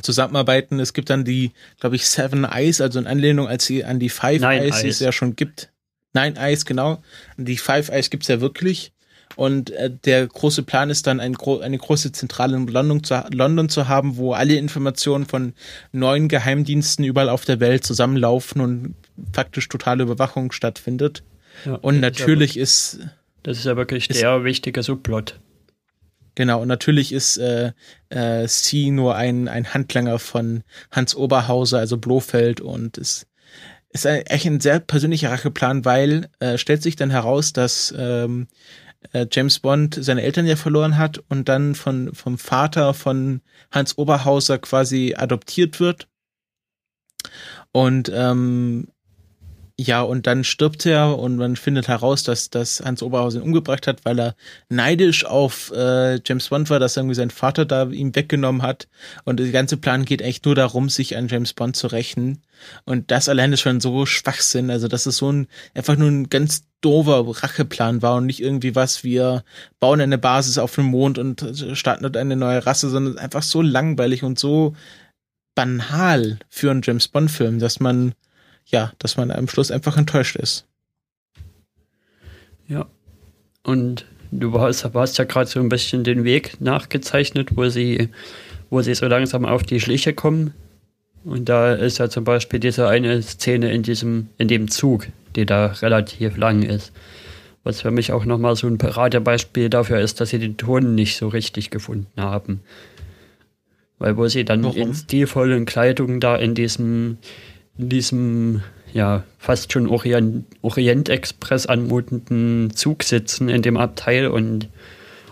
zusammenarbeiten. Es gibt dann die, glaube ich, Seven Eyes, also in Anlehnung als sie an die Five Nine Eyes, die es ja schon gibt. Nine Eyes, genau. Die Five Eyes gibt's ja wirklich. Und äh, der große Plan ist dann, ein gro eine große Zentrale in London zu, London zu haben, wo alle Informationen von neuen Geheimdiensten überall auf der Welt zusammenlaufen und faktisch totale Überwachung stattfindet. Ja, und natürlich ist, ja, ist, Das ist ja wirklich der wichtige Subplot. Genau, und natürlich ist äh, äh, C nur ein, ein Handlanger von Hans Oberhauser, also Blofeld, und es ist ein, echt ein sehr persönlicher Racheplan, weil äh, stellt sich dann heraus, dass ähm, äh, James Bond seine Eltern ja verloren hat und dann von vom Vater von Hans Oberhauser quasi adoptiert wird. Und ähm, ja, und dann stirbt er und man findet heraus, dass, dass Hans Oberhausen umgebracht hat, weil er neidisch auf äh, James Bond war, dass irgendwie sein Vater da ihm weggenommen hat. Und der ganze Plan geht echt nur darum, sich an James Bond zu rächen. Und das allein ist schon so Schwachsinn. Also, dass es so ein, einfach nur ein ganz doofer Racheplan war und nicht irgendwie was, wir bauen eine Basis auf dem Mond und starten dort eine neue Rasse, sondern einfach so langweilig und so banal für einen James Bond Film, dass man ja, dass man am Schluss einfach enttäuscht ist. Ja. Und du hast, hast ja gerade so ein bisschen den Weg nachgezeichnet, wo sie, wo sie so langsam auf die Schliche kommen. Und da ist ja zum Beispiel diese eine Szene in diesem, in dem Zug, die da relativ lang ist. Was für mich auch nochmal so ein Paradebeispiel dafür ist, dass sie den Ton nicht so richtig gefunden haben. Weil wo sie dann Warum? in stilvollen Kleidungen da in diesem, in diesem ja fast schon Orient, Orient anmutenden Zug sitzen in dem Abteil und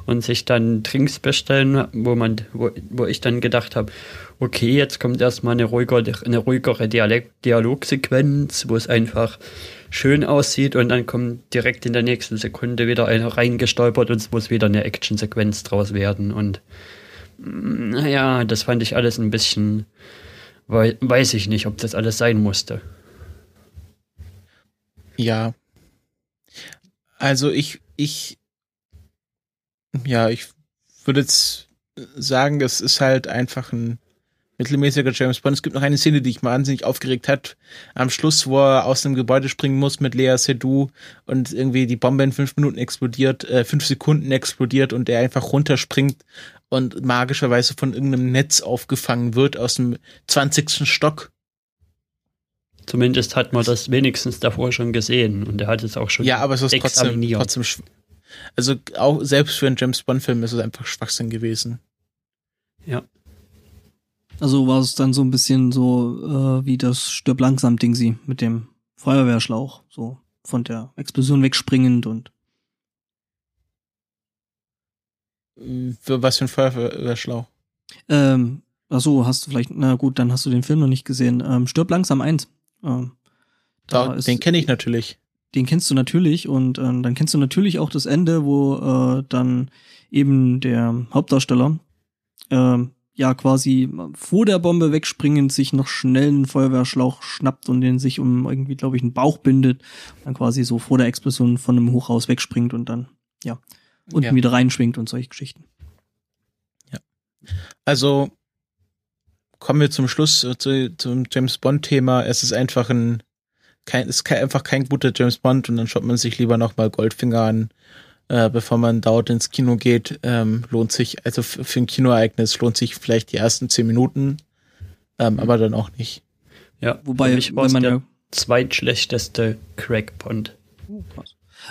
und sich dann Drinks bestellen, wo man, wo, wo ich dann gedacht habe, okay, jetzt kommt erstmal eine ruhigere, eine ruhigere Dialog, Dialogsequenz, wo es einfach schön aussieht und dann kommt direkt in der nächsten Sekunde wieder einer reingestolpert und es muss wieder eine Actionsequenz draus werden und mm, naja, das fand ich alles ein bisschen weiß ich nicht, ob das alles sein musste. Ja. Also ich, ich, ja, ich würde jetzt sagen, es ist halt einfach ein mittelmäßiger James Bond. Es gibt noch eine Szene, die ich wahnsinnig aufgeregt hat. Am Schluss, wo er aus dem Gebäude springen muss mit Lea Seydoux und irgendwie die Bombe in fünf Minuten explodiert, äh, fünf Sekunden explodiert und er einfach runterspringt und magischerweise von irgendeinem Netz aufgefangen wird aus dem 20. Stock. Zumindest hat man das wenigstens davor schon gesehen und er hat es auch schon Ja, aber es ist trotzdem, trotzdem also auch selbst für einen James Bond Film ist es einfach Schwachsinn gewesen. Ja. Also war es dann so ein bisschen so äh, wie das stirb langsam Ding sie mit dem Feuerwehrschlauch, so von der Explosion wegspringend und Für was für ein Feuerwehrschlauch? Ähm, ach so, hast du vielleicht, na gut, dann hast du den Film noch nicht gesehen. Ähm, Stirb langsam eins. Ähm, da Doch, ist, den kenne ich natürlich. Den kennst du natürlich und ähm, dann kennst du natürlich auch das Ende, wo äh, dann eben der Hauptdarsteller ähm, ja quasi vor der Bombe wegspringend sich noch schnell einen Feuerwehrschlauch schnappt und den sich um irgendwie, glaube ich, einen Bauch bindet und dann quasi so vor der Explosion von einem Hochhaus wegspringt und dann, ja, unten ja. wieder reinschwingt und solche Geschichten. Ja. Also kommen wir zum Schluss äh, zu, zum James Bond Thema. Es ist einfach ein kein, ist kein, einfach kein guter James Bond und dann schaut man sich lieber nochmal Goldfinger an, äh, bevor man dort ins Kino geht. Ähm, lohnt sich, also für ein Kinoereignis lohnt sich vielleicht die ersten zehn Minuten, ähm, mhm. aber dann auch nicht. Ja, wobei ich wenn man der ja zweitschlechteste Craig Bond. Uh,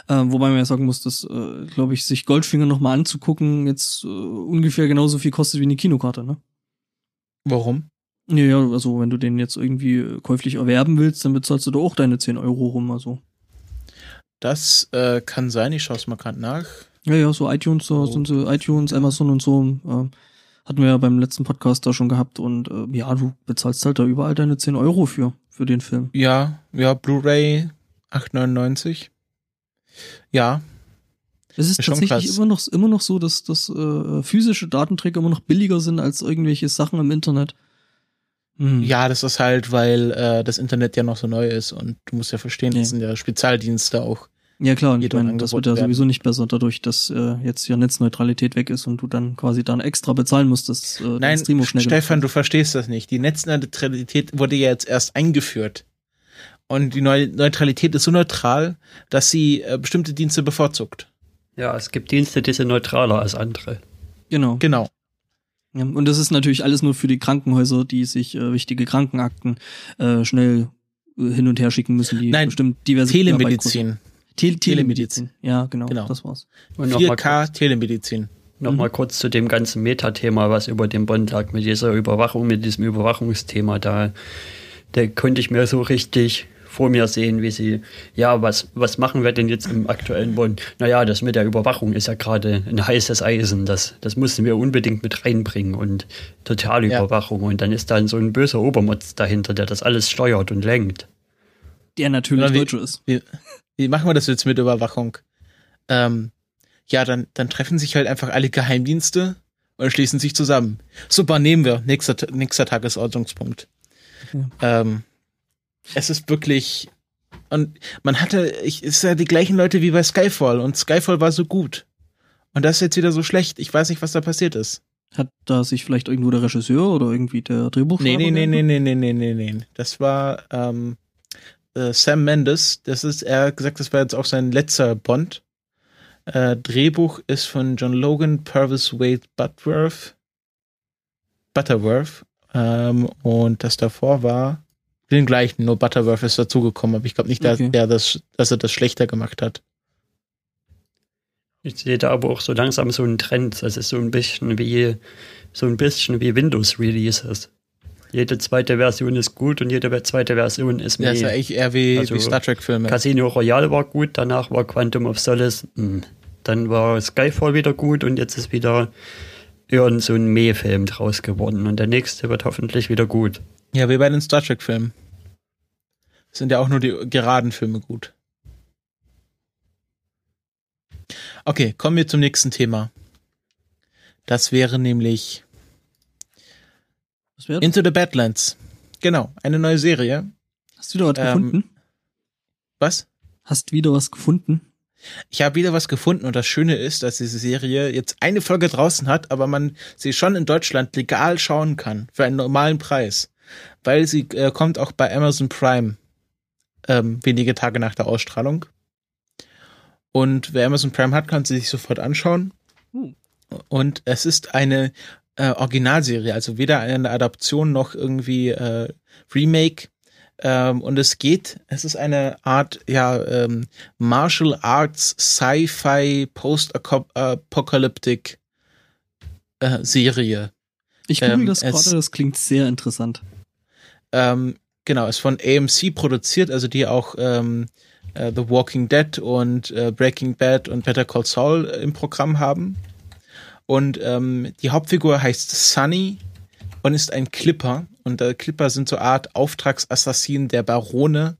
Äh, wobei man ja sagen muss, dass, äh, glaube ich, sich Goldfinger nochmal anzugucken, jetzt äh, ungefähr genauso viel kostet wie eine Kinokarte, ne? Warum? Ja, ja, also wenn du den jetzt irgendwie äh, käuflich erwerben willst, dann bezahlst du da auch deine 10 Euro rum, also. Das äh, kann sein, ich schaue es mal gerade nach. Ja, ja, so iTunes, so Oh. sind so iTunes, Amazon und so, äh, hatten wir ja beim letzten Podcast da schon gehabt und äh, ja, du bezahlst halt da überall deine 10 Euro für, für den Film. Ja, ja, Blu-ray 8,99. Ja, Es ist Ist tatsächlich immer noch, immer noch so, dass, dass äh, physische Datenträger immer noch billiger sind als irgendwelche Sachen im Internet. Hm. ja, das ist halt, weil äh, das Internet ja noch so neu ist und du musst ja verstehen, Ja. das sind ja Spezialdienste auch. Ja klar, und ich meine, das wird ja werden. sowieso nicht besser, dadurch, dass äh, jetzt ja Netzneutralität weg ist und du dann quasi dann extra bezahlen musst, dass äh, Nein, Stefan, du verstehst das nicht. Die Netzneutralität wurde ja jetzt erst eingeführt. Und die Neu Neutralität ist so neutral, dass sie äh, bestimmte Dienste bevorzugt. Ja, es gibt Dienste, die sind neutraler als andere. Genau. Genau. Ja, und das ist natürlich alles nur für die Krankenhäuser, die sich äh, wichtige Krankenakten äh, schnell äh, hin und her schicken müssen, die Nein, bestimmt diverse Telemedizin. Te Telemedizin. Telemedizin. Ja, genau, Genau. das war's. Und nochmal 4K Telemedizin. noch mal Mhm. kurz zu dem ganzen Metathema, was über dem Bond lag, mit dieser Überwachung, mit diesem Überwachungsthema. Da, da konnte ich mir so richtig vor mir sehen, wie sie, ja, was, was machen wir denn jetzt im aktuellen Bond? Naja, das mit der Überwachung ist ja gerade ein heißes Eisen. Das, das mussten wir unbedingt mit reinbringen und Totalüberwachung. Und dann ist dann so ein böser Obermotz dahinter, der das alles steuert und lenkt. Der natürlich wie- Deutscher ist. Wie, wie machen wir das jetzt mit Überwachung? Ähm, ja, dann, dann treffen sich halt einfach alle Geheimdienste und schließen sich zusammen. Super, nehmen wir. Nächster, nächster Tagesordnungspunkt. Ähm, es ist wirklich. Und man hatte, ich, es ist ja die gleichen Leute wie bei Skyfall und Skyfall war so gut. Und das ist jetzt wieder so schlecht. Ich weiß nicht, was da passiert ist. Hat da sich vielleicht irgendwo der Regisseur oder irgendwie der Drehbuchschreiber Nee, nee, nee, nee, nee, nee, nee, nee, nee. Das war ähm, äh, Sam Mendes. Das ist, er hat gesagt, das war jetzt auch sein letzter Bond. Äh, Drehbuch ist von John Logan, Purvis Wade Butterworth. Butterworth. Ähm, und das davor war den gleichen, nur Butterworth ist dazugekommen, aber ich glaube nicht, dass, Okay. der das, dass er das schlechter gemacht hat. Ich sehe da aber auch so langsam so einen Trend. Das ist so ein bisschen wie so ein bisschen wie Windows Releases. Jede zweite Version ist gut und jede zweite Version ist Der ist ja mehr. eigentlich eher wie, Also, wie Star Trek-Filme. Casino Royale war gut, danach war Quantum of Solace, mh. dann war Skyfall wieder gut und jetzt ist wieder irgend so ein Meh-Film draus geworden und der nächste wird hoffentlich wieder gut. Ja, wie bei den Star Trek-Filmen. Sind ja auch nur die geraden Filme gut. Okay, kommen wir zum nächsten Thema. Das wäre nämlich? Into the Badlands. Genau, eine neue Serie. Hast du wieder was Ähm, gefunden? Was? Hast wieder was gefunden? Ich habe wieder was gefunden und das Schöne ist, dass diese Serie jetzt eine Folge draußen hat, aber man sie schon in Deutschland legal schauen kann für einen normalen Preis, weil sie äh, kommt auch bei Amazon Prime ähm, wenige Tage nach der Ausstrahlung. Und wer Amazon Prime hat, kann sie sich sofort anschauen. Uh. Und es ist eine äh, Originalserie, also weder eine Adaption noch irgendwie äh, Remake. Ähm, und es geht, es ist eine Art, ja, ähm, Martial Arts Sci-Fi Post-Apocalyptic äh, Serie. Ich google ähm, das gerade, das klingt sehr interessant. Ähm, genau, ist von AMC produziert, also die auch ähm, äh, The Walking Dead und äh, Breaking Bad und Better Call Saul im Programm haben. Und ähm, die Hauptfigur heißt Sunny und ist ein Clipper. Und äh, Clipper sind so eine Art Auftragsassassinen der Barone.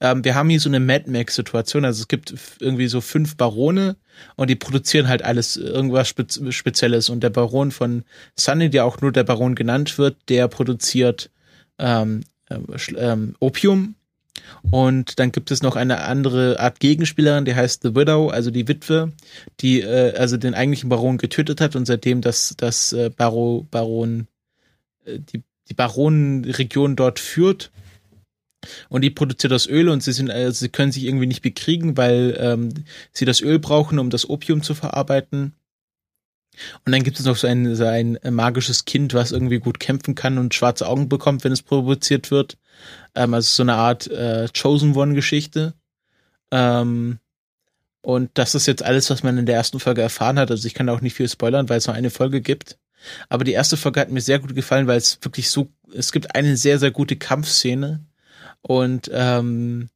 Ähm, wir haben hier so eine Mad Max-Situation. Also es gibt irgendwie so fünf Barone und die produzieren halt alles irgendwas Spez Spezielles. Und der Baron von Sunny, der auch nur der Baron genannt wird, der produziert ähm, Sch- ähm, Opium. Und dann gibt es noch eine andere Art Gegenspielerin, die heißt The Widow, also die Witwe, die äh, also den eigentlichen Baron getötet hat und seitdem das, das äh, Baro, Baron, äh, die, die Baronenregion dort führt. Und die produziert das Öl und sie sind, äh, sie können sich irgendwie nicht bekriegen, weil ähm, sie das Öl brauchen, um das Opium zu verarbeiten. Und dann gibt es noch so ein, so ein magisches Kind, was irgendwie gut kämpfen kann und schwarze Augen bekommt, wenn es provoziert wird. Ähm, also so eine Art äh, Chosen One-Geschichte. Ähm, Und das ist jetzt alles, was man in der ersten Folge erfahren hat. Also ich kann auch nicht viel spoilern, weil es nur eine Folge gibt. Aber die erste Folge hat mir sehr gut gefallen, weil es wirklich so, es gibt eine sehr, sehr gute Kampfszene. Und ähm,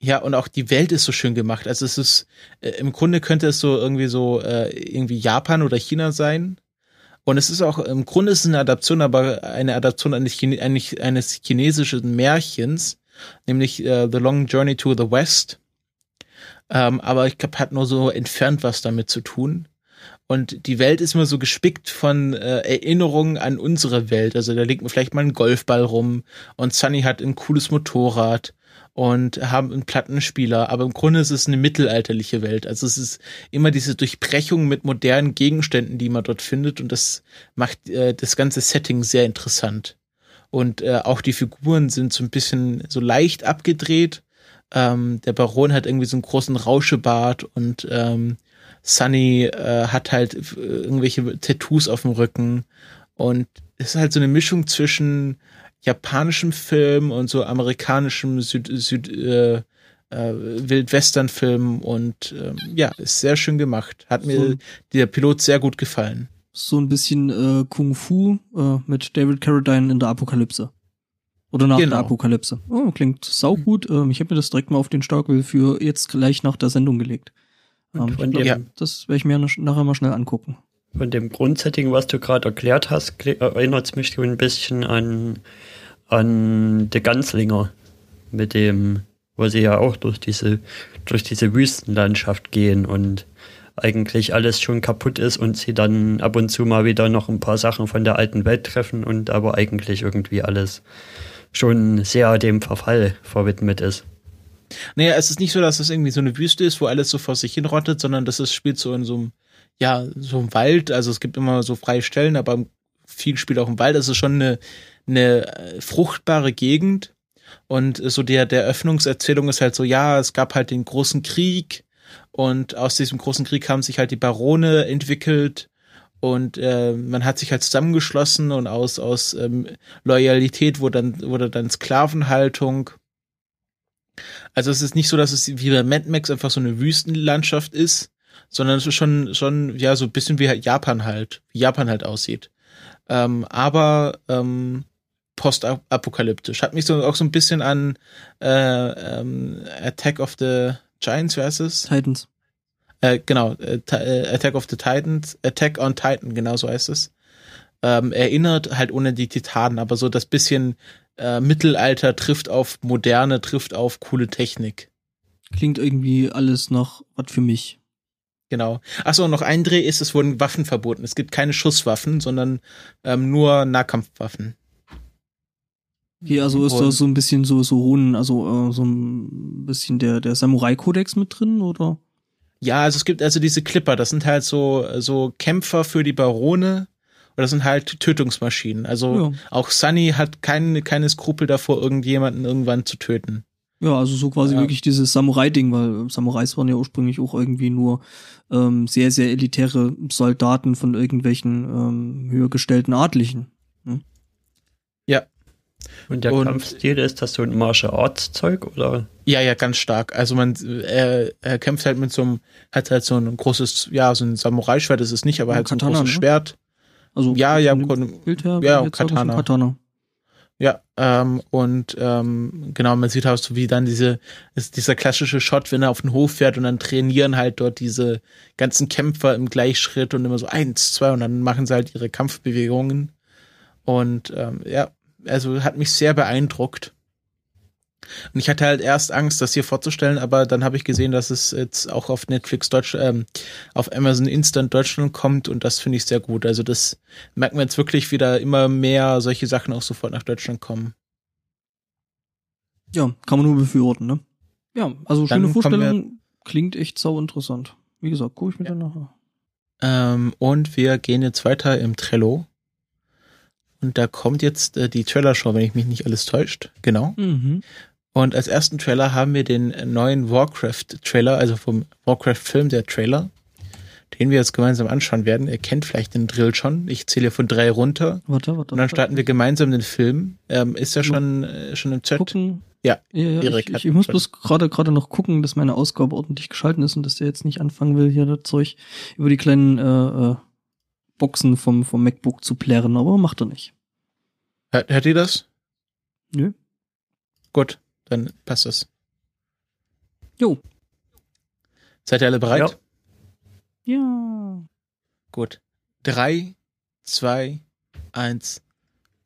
ja, und auch die Welt ist so schön gemacht. Also es ist, äh, im Grunde könnte es so irgendwie so äh, irgendwie Japan oder China sein. Und es ist auch, im Grunde ist es eine Adaption, aber eine Adaption eines, Chine eines chinesischen Märchens, nämlich äh, The Long Journey to the West. Ähm, aber ich glaube, hat nur so entfernt was damit zu tun. Und die Welt ist immer so gespickt von äh, Erinnerungen an unsere Welt. Also da liegt vielleicht mal ein Golfball rum und Sunny hat ein cooles Motorrad und haben einen Plattenspieler, aber im Grunde ist es eine mittelalterliche Welt. Also es ist immer diese Durchbrechung mit modernen Gegenständen, die man dort findet und das macht äh, das ganze Setting sehr interessant. Und äh, auch die Figuren sind so ein bisschen so leicht abgedreht. Ähm, der Baron hat irgendwie so einen großen Rauschebart und ähm, Sunny äh, hat halt äh, irgendwelche Tattoos auf dem Rücken und es ist halt so eine Mischung zwischen japanischem Film und so amerikanischem Süd, Süd äh, äh, Wildwestern-Film und äh, ja, ist sehr schön gemacht. Hat mir so, der Pilot sehr gut gefallen. So ein bisschen äh, Kung Fu äh, mit David Carradine in der Apokalypse. Oder nach genau. der Apokalypse. Oh, klingt saugut. Mhm. Ähm, ich habe mir das direkt mal auf den Stapel für jetzt gleich nach der Sendung gelegt. Ähm, glaub, ja. Das werde ich mir nachher mal schnell angucken. Von dem Grundsetting, was du gerade erklärt hast, erinnert es mich ein bisschen an, an The Ganzlinger. Mit dem, wo sie ja auch durch diese, durch diese Wüstenlandschaft gehen und eigentlich alles schon kaputt ist und sie dann ab und zu mal wieder noch ein paar Sachen von der alten Welt treffen und aber eigentlich irgendwie alles schon sehr dem Verfall verwidmet ist. Naja, es ist nicht so, dass es irgendwie so eine Wüste ist, wo alles so vor sich hin rottet, sondern das ist, spielt so in so einem, ja, so einem Wald. Also es gibt immer so freie Stellen, aber viel spielt auch im Wald. Es ist schon eine, eine äh, fruchtbare Gegend. Und so der, der Öffnungserzählung ist halt so, ja, es gab halt den großen Krieg und aus diesem großen Krieg haben sich halt die Barone entwickelt und äh, man hat sich halt zusammengeschlossen und aus aus ähm, Loyalität wurde dann wurde dann Sklavenhaltung also es ist nicht so, dass es wie bei Mad Max einfach so eine Wüstenlandschaft ist, sondern es ist schon, schon, ja, so ein bisschen wie Japan halt, wie Japan halt aussieht. Ähm, aber ähm, postapokalyptisch. Hat mich so auch so ein bisschen an äh, ähm, Attack of the Giants, es? Titans. Äh, genau, äh, äh, Attack of the Titans, Attack on Titan, genau so heißt es. Ähm, erinnert halt ohne die Titanen, aber so das bisschen äh, Mittelalter trifft auf Moderne, trifft auf coole Technik. Klingt irgendwie alles noch was für mich. Genau. Achso, noch ein Dreh ist, es wurden Waffen verboten. Es gibt keine Schusswaffen, sondern ähm, nur Nahkampfwaffen. Okay, also ist da so ein bisschen so so Runen, also äh, so ein bisschen der der Samurai Kodex mit drin oder? Ja, also es gibt also diese Clipper, das sind halt so so Kämpfer für die Barone, oder das sind halt Tötungsmaschinen. Also ja. auch Sunny hat keine, keine Skrupel davor, irgendjemanden irgendwann zu töten. Ja, also so quasi ja. wirklich dieses Samurai-Ding, weil Samurais waren ja ursprünglich auch irgendwie nur ähm, sehr, sehr elitäre Soldaten von irgendwelchen ähm, höher gestellten Adlichen. Hm? Ja. Und der und, Kampfstil, ist das so ein Martial Arts Zeug oder? Ja, ja, ganz stark. Also man, er, er kämpft halt mit so einem, hat halt so ein großes, ja, so ein Samurai-Schwert ist es nicht, aber halt so ein großes ne? Schwert. Also ja, ja, Bild her, ja, Katana. Katana. Ja, ähm, und ähm, genau, man sieht auch so, wie dann diese, ist dieser klassische Shot, wenn er auf den Hof fährt und dann trainieren halt dort diese ganzen Kämpfer im Gleichschritt und immer so eins, zwei und dann machen sie halt ihre Kampfbewegungen. Und ähm, ja, also hat mich sehr beeindruckt. Und ich hatte halt erst Angst, das hier vorzustellen, aber dann habe ich gesehen, dass es jetzt auch auf Netflix Deutsch, ähm, auf Amazon Instant Deutschland kommt und das finde ich sehr gut. Also das merken wir jetzt wirklich wieder immer mehr solche Sachen auch sofort nach Deutschland kommen. Ja, kann man nur befürworten, ne? Ja, also schöne dann Vorstellung, klingt echt sau interessant. Wie gesagt, gucke ich mir ja. dann nachher. Ähm, und wir gehen jetzt weiter im Trello. Und da kommt jetzt äh, die Trailer-Show, wenn ich mich nicht alles täuscht. Genau. Mhm. Und als ersten Trailer haben wir den neuen Warcraft-Trailer, also vom Warcraft-Film, der Trailer. den wir jetzt gemeinsam anschauen werden. Ihr kennt vielleicht den Drill schon. Ich zähle von drei runter. Warte, warte. Und dann starten wir gemeinsam den Film. Ähm, ist ja schon, äh, schon im Chat. gucken. Ja, Ja, ja, Erik ich, ich, ich muss bloß gerade gerade noch gucken, dass meine Ausgabe ordentlich geschalten ist und dass der jetzt nicht anfangen will, hier das Zeug über die kleinen äh, äh, Boxen vom, vom MacBook zu plärren, aber macht er nicht. Hört, hört ihr das? Nö. Gut, dann passt das. Jo. Seid ihr alle bereit? Ja. Ja. Gut. Drei, zwei, eins,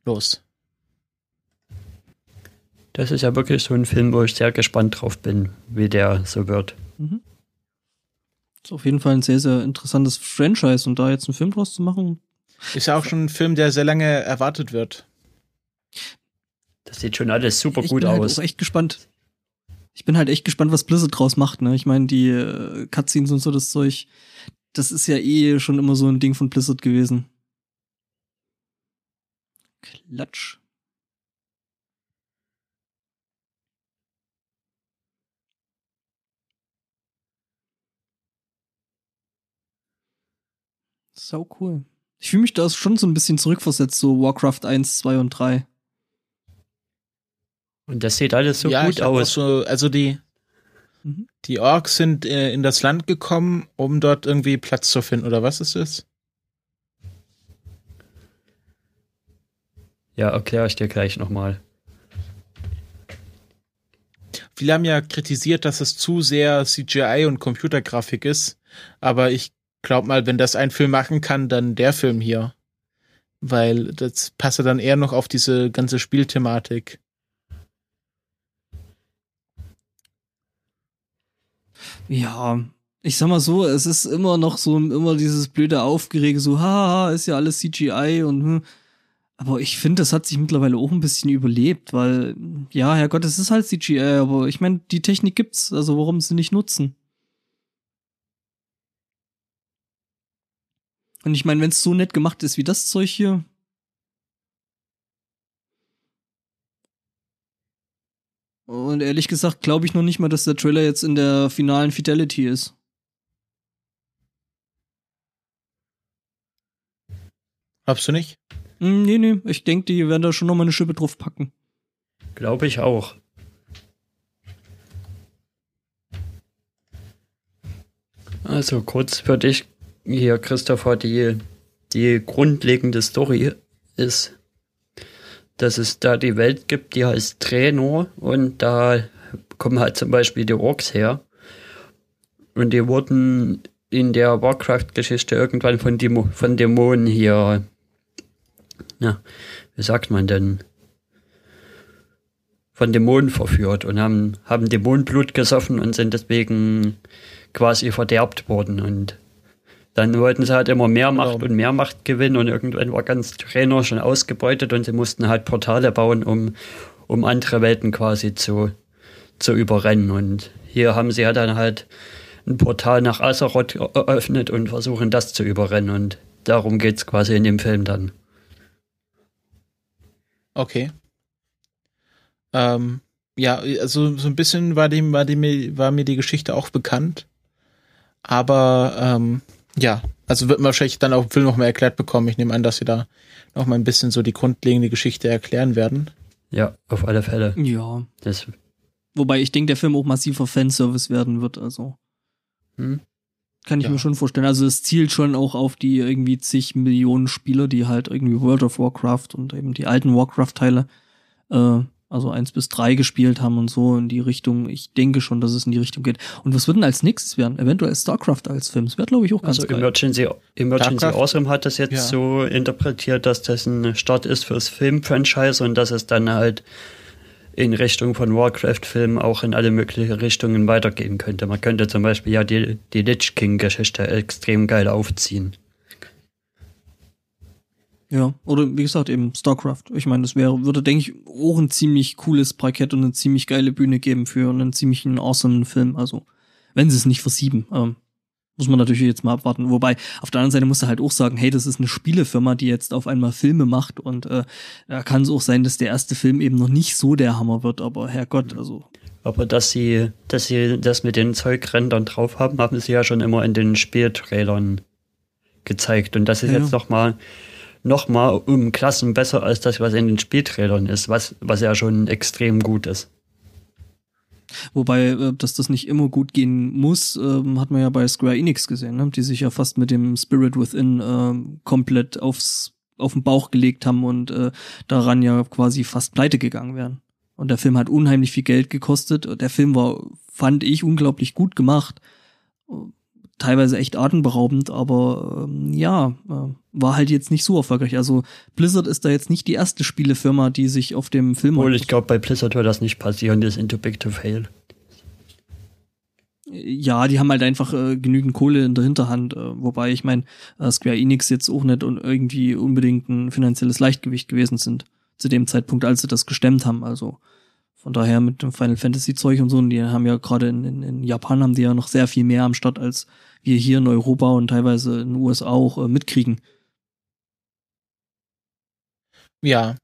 los. Das ist ja wirklich so ein Film, wo ich sehr gespannt drauf bin, wie der so wird. Mhm. Ist auf jeden Fall ein sehr, sehr interessantes Franchise und da jetzt einen Film draus zu machen, Ist ja auch schon ein Film, der sehr lange erwartet wird. Das sieht schon alles super ich gut bin halt aus. auch echt gespannt. Ich bin halt echt gespannt, was Blizzard draus macht. Ne? Ich meine, die äh, Cutscenes und so das Zeug, das ist ja eh schon immer so ein Ding von Blizzard gewesen. Klatsch. Sau cool. Ich fühle mich da schon so ein bisschen zurückversetzt, so Warcraft 1, 2 und 3. Und das sieht alles so ja, gut aus. So, also die, Mhm. die Orks sind äh, in das Land gekommen, um dort irgendwie Platz zu finden, oder was ist das? Ja, erkläre ich dir gleich nochmal. Viele haben ja kritisiert, dass es zu sehr CGI und Computergrafik ist, aber ich glaub mal, wenn das ein Film machen kann, dann der Film hier. Weil das passe dann eher noch auf diese ganze Spielthematik. Ja, ich sag mal so, es ist immer noch so immer dieses blöde Aufgerege, so, haha, ist ja alles CGI und hm. aber ich finde, das hat sich mittlerweile auch ein bisschen überlebt, weil, ja, Herrgott, es ist halt CGI, aber ich meine, die Technik gibt's, also warum sie nicht nutzen? Und ich meine, wenn es so nett gemacht ist wie das Zeug hier. Und ehrlich gesagt glaube ich noch nicht mal, dass der Trailer jetzt in der finalen Fidelity ist. Glaubst du nicht? Hm, nee, nee, ich denke, die werden da schon noch mal eine Schippe drauf packen. Glaube ich auch. Also kurz für dich hier, Christopher, die, die grundlegende Story ist, dass es da die Welt gibt, die heißt Trainer und da kommen halt zum Beispiel die Orks her. Und die wurden in der Warcraft-Geschichte irgendwann von, Demo von Dämonen hier, na, wie sagt man denn, von Dämonen verführt und haben, haben Dämonenblut gesoffen und sind deswegen quasi verderbt worden. Und dann wollten sie halt immer mehr Macht Genau. und mehr Macht gewinnen und irgendwann war ganz Trainer schon ausgebeutet und sie mussten halt Portale bauen, um, um andere Welten quasi zu, zu überrennen. Und hier haben sie ja dann halt ein Portal nach Azeroth eröffnet und versuchen das zu überrennen. Und darum geht's quasi in dem Film dann. Okay. Ähm, ja, also so ein bisschen war dem, war dem, war mir die Geschichte auch bekannt. Aber ähm, ja, also wird man wahrscheinlich dann auch im Film noch mal erklärt bekommen. Ich nehme an, dass sie da noch mal ein bisschen so die grundlegende Geschichte erklären werden. Ja, auf alle Fälle. Ja. Das, Wobei ich denke, der Film auch massiver Fanservice werden wird, also. hm? Kann ich Ja. mir schon vorstellen. Also es zielt schon auch auf die irgendwie zig Millionen Spieler, die halt irgendwie World of Warcraft und eben die alten Warcraft-Teile, äh, also eins bis drei gespielt haben und so in die Richtung. Ich denke schon, dass es in die Richtung geht. Und was wird denn als nächstes werden? Eventuell StarCraft als Film. Das wäre, glaube ich, auch ganz Also geil. Emergency, Emergency Starcraft? Awesome hat das jetzt Ja. so interpretiert, dass das ein Start ist fürs Film-Franchise und dass es dann halt in Richtung von Warcraft-Filmen auch in alle möglichen Richtungen weitergehen könnte. Man könnte zum Beispiel ja die, die Lich King-Geschichte extrem geil aufziehen. Ja, oder wie gesagt, eben StarCraft. Ich meine, das wäre, würde, denke ich, auch ein ziemlich cooles Parkett und eine ziemlich geile Bühne geben für einen ziemlichen awesome Film. Also, wenn sie es nicht versieben. Ähm, Muss man natürlich jetzt mal abwarten. Wobei, auf der anderen Seite muss er halt auch sagen, hey, das ist eine Spielefirma, die jetzt auf einmal Filme macht und äh, da kann es auch sein, dass der erste Film eben noch nicht so der Hammer wird, aber Herrgott, also. Aber dass sie, dass sie das mit den Zeugrändern drauf haben, haben sie ja schon immer in den Spieltrailern gezeigt. Und das ist Ja. jetzt noch mal, noch mal um Klassen besser als das, was in den Spieltrailern ist, was, was ja schon extrem gut ist. Wobei, äh, dass das nicht immer gut gehen muss, ähm, hat man ja bei Square Enix gesehen, ne? die sich ja fast mit dem Spirit Within ähm, komplett aufs, auf den Bauch gelegt haben und äh, daran ja quasi fast pleite gegangen wären. Und der Film hat unheimlich viel Geld gekostet. Der Film war, fand ich, unglaublich gut gemacht. Teilweise echt atemberaubend, aber ähm, ja, äh, war halt jetzt nicht so erfolgreich. Also Blizzard ist da jetzt nicht die erste Spielefirma, die sich auf dem Film Obwohl ich glaube, bei Blizzard wird das nicht passieren, das ist into big to fail. Ja, die haben halt einfach äh, genügend Kohle in der Hinterhand, äh, wobei ich meine, äh, Square Enix jetzt auch nicht un irgendwie unbedingt ein finanzielles Leichtgewicht gewesen sind zu dem Zeitpunkt, als sie das gestemmt haben. Also von daher mit dem Final Fantasy Zeug und so, und die haben ja gerade in, in, in Japan haben die ja noch sehr viel mehr am Start, als wir hier in Europa und teilweise in den USA auch äh, mitkriegen. Ja.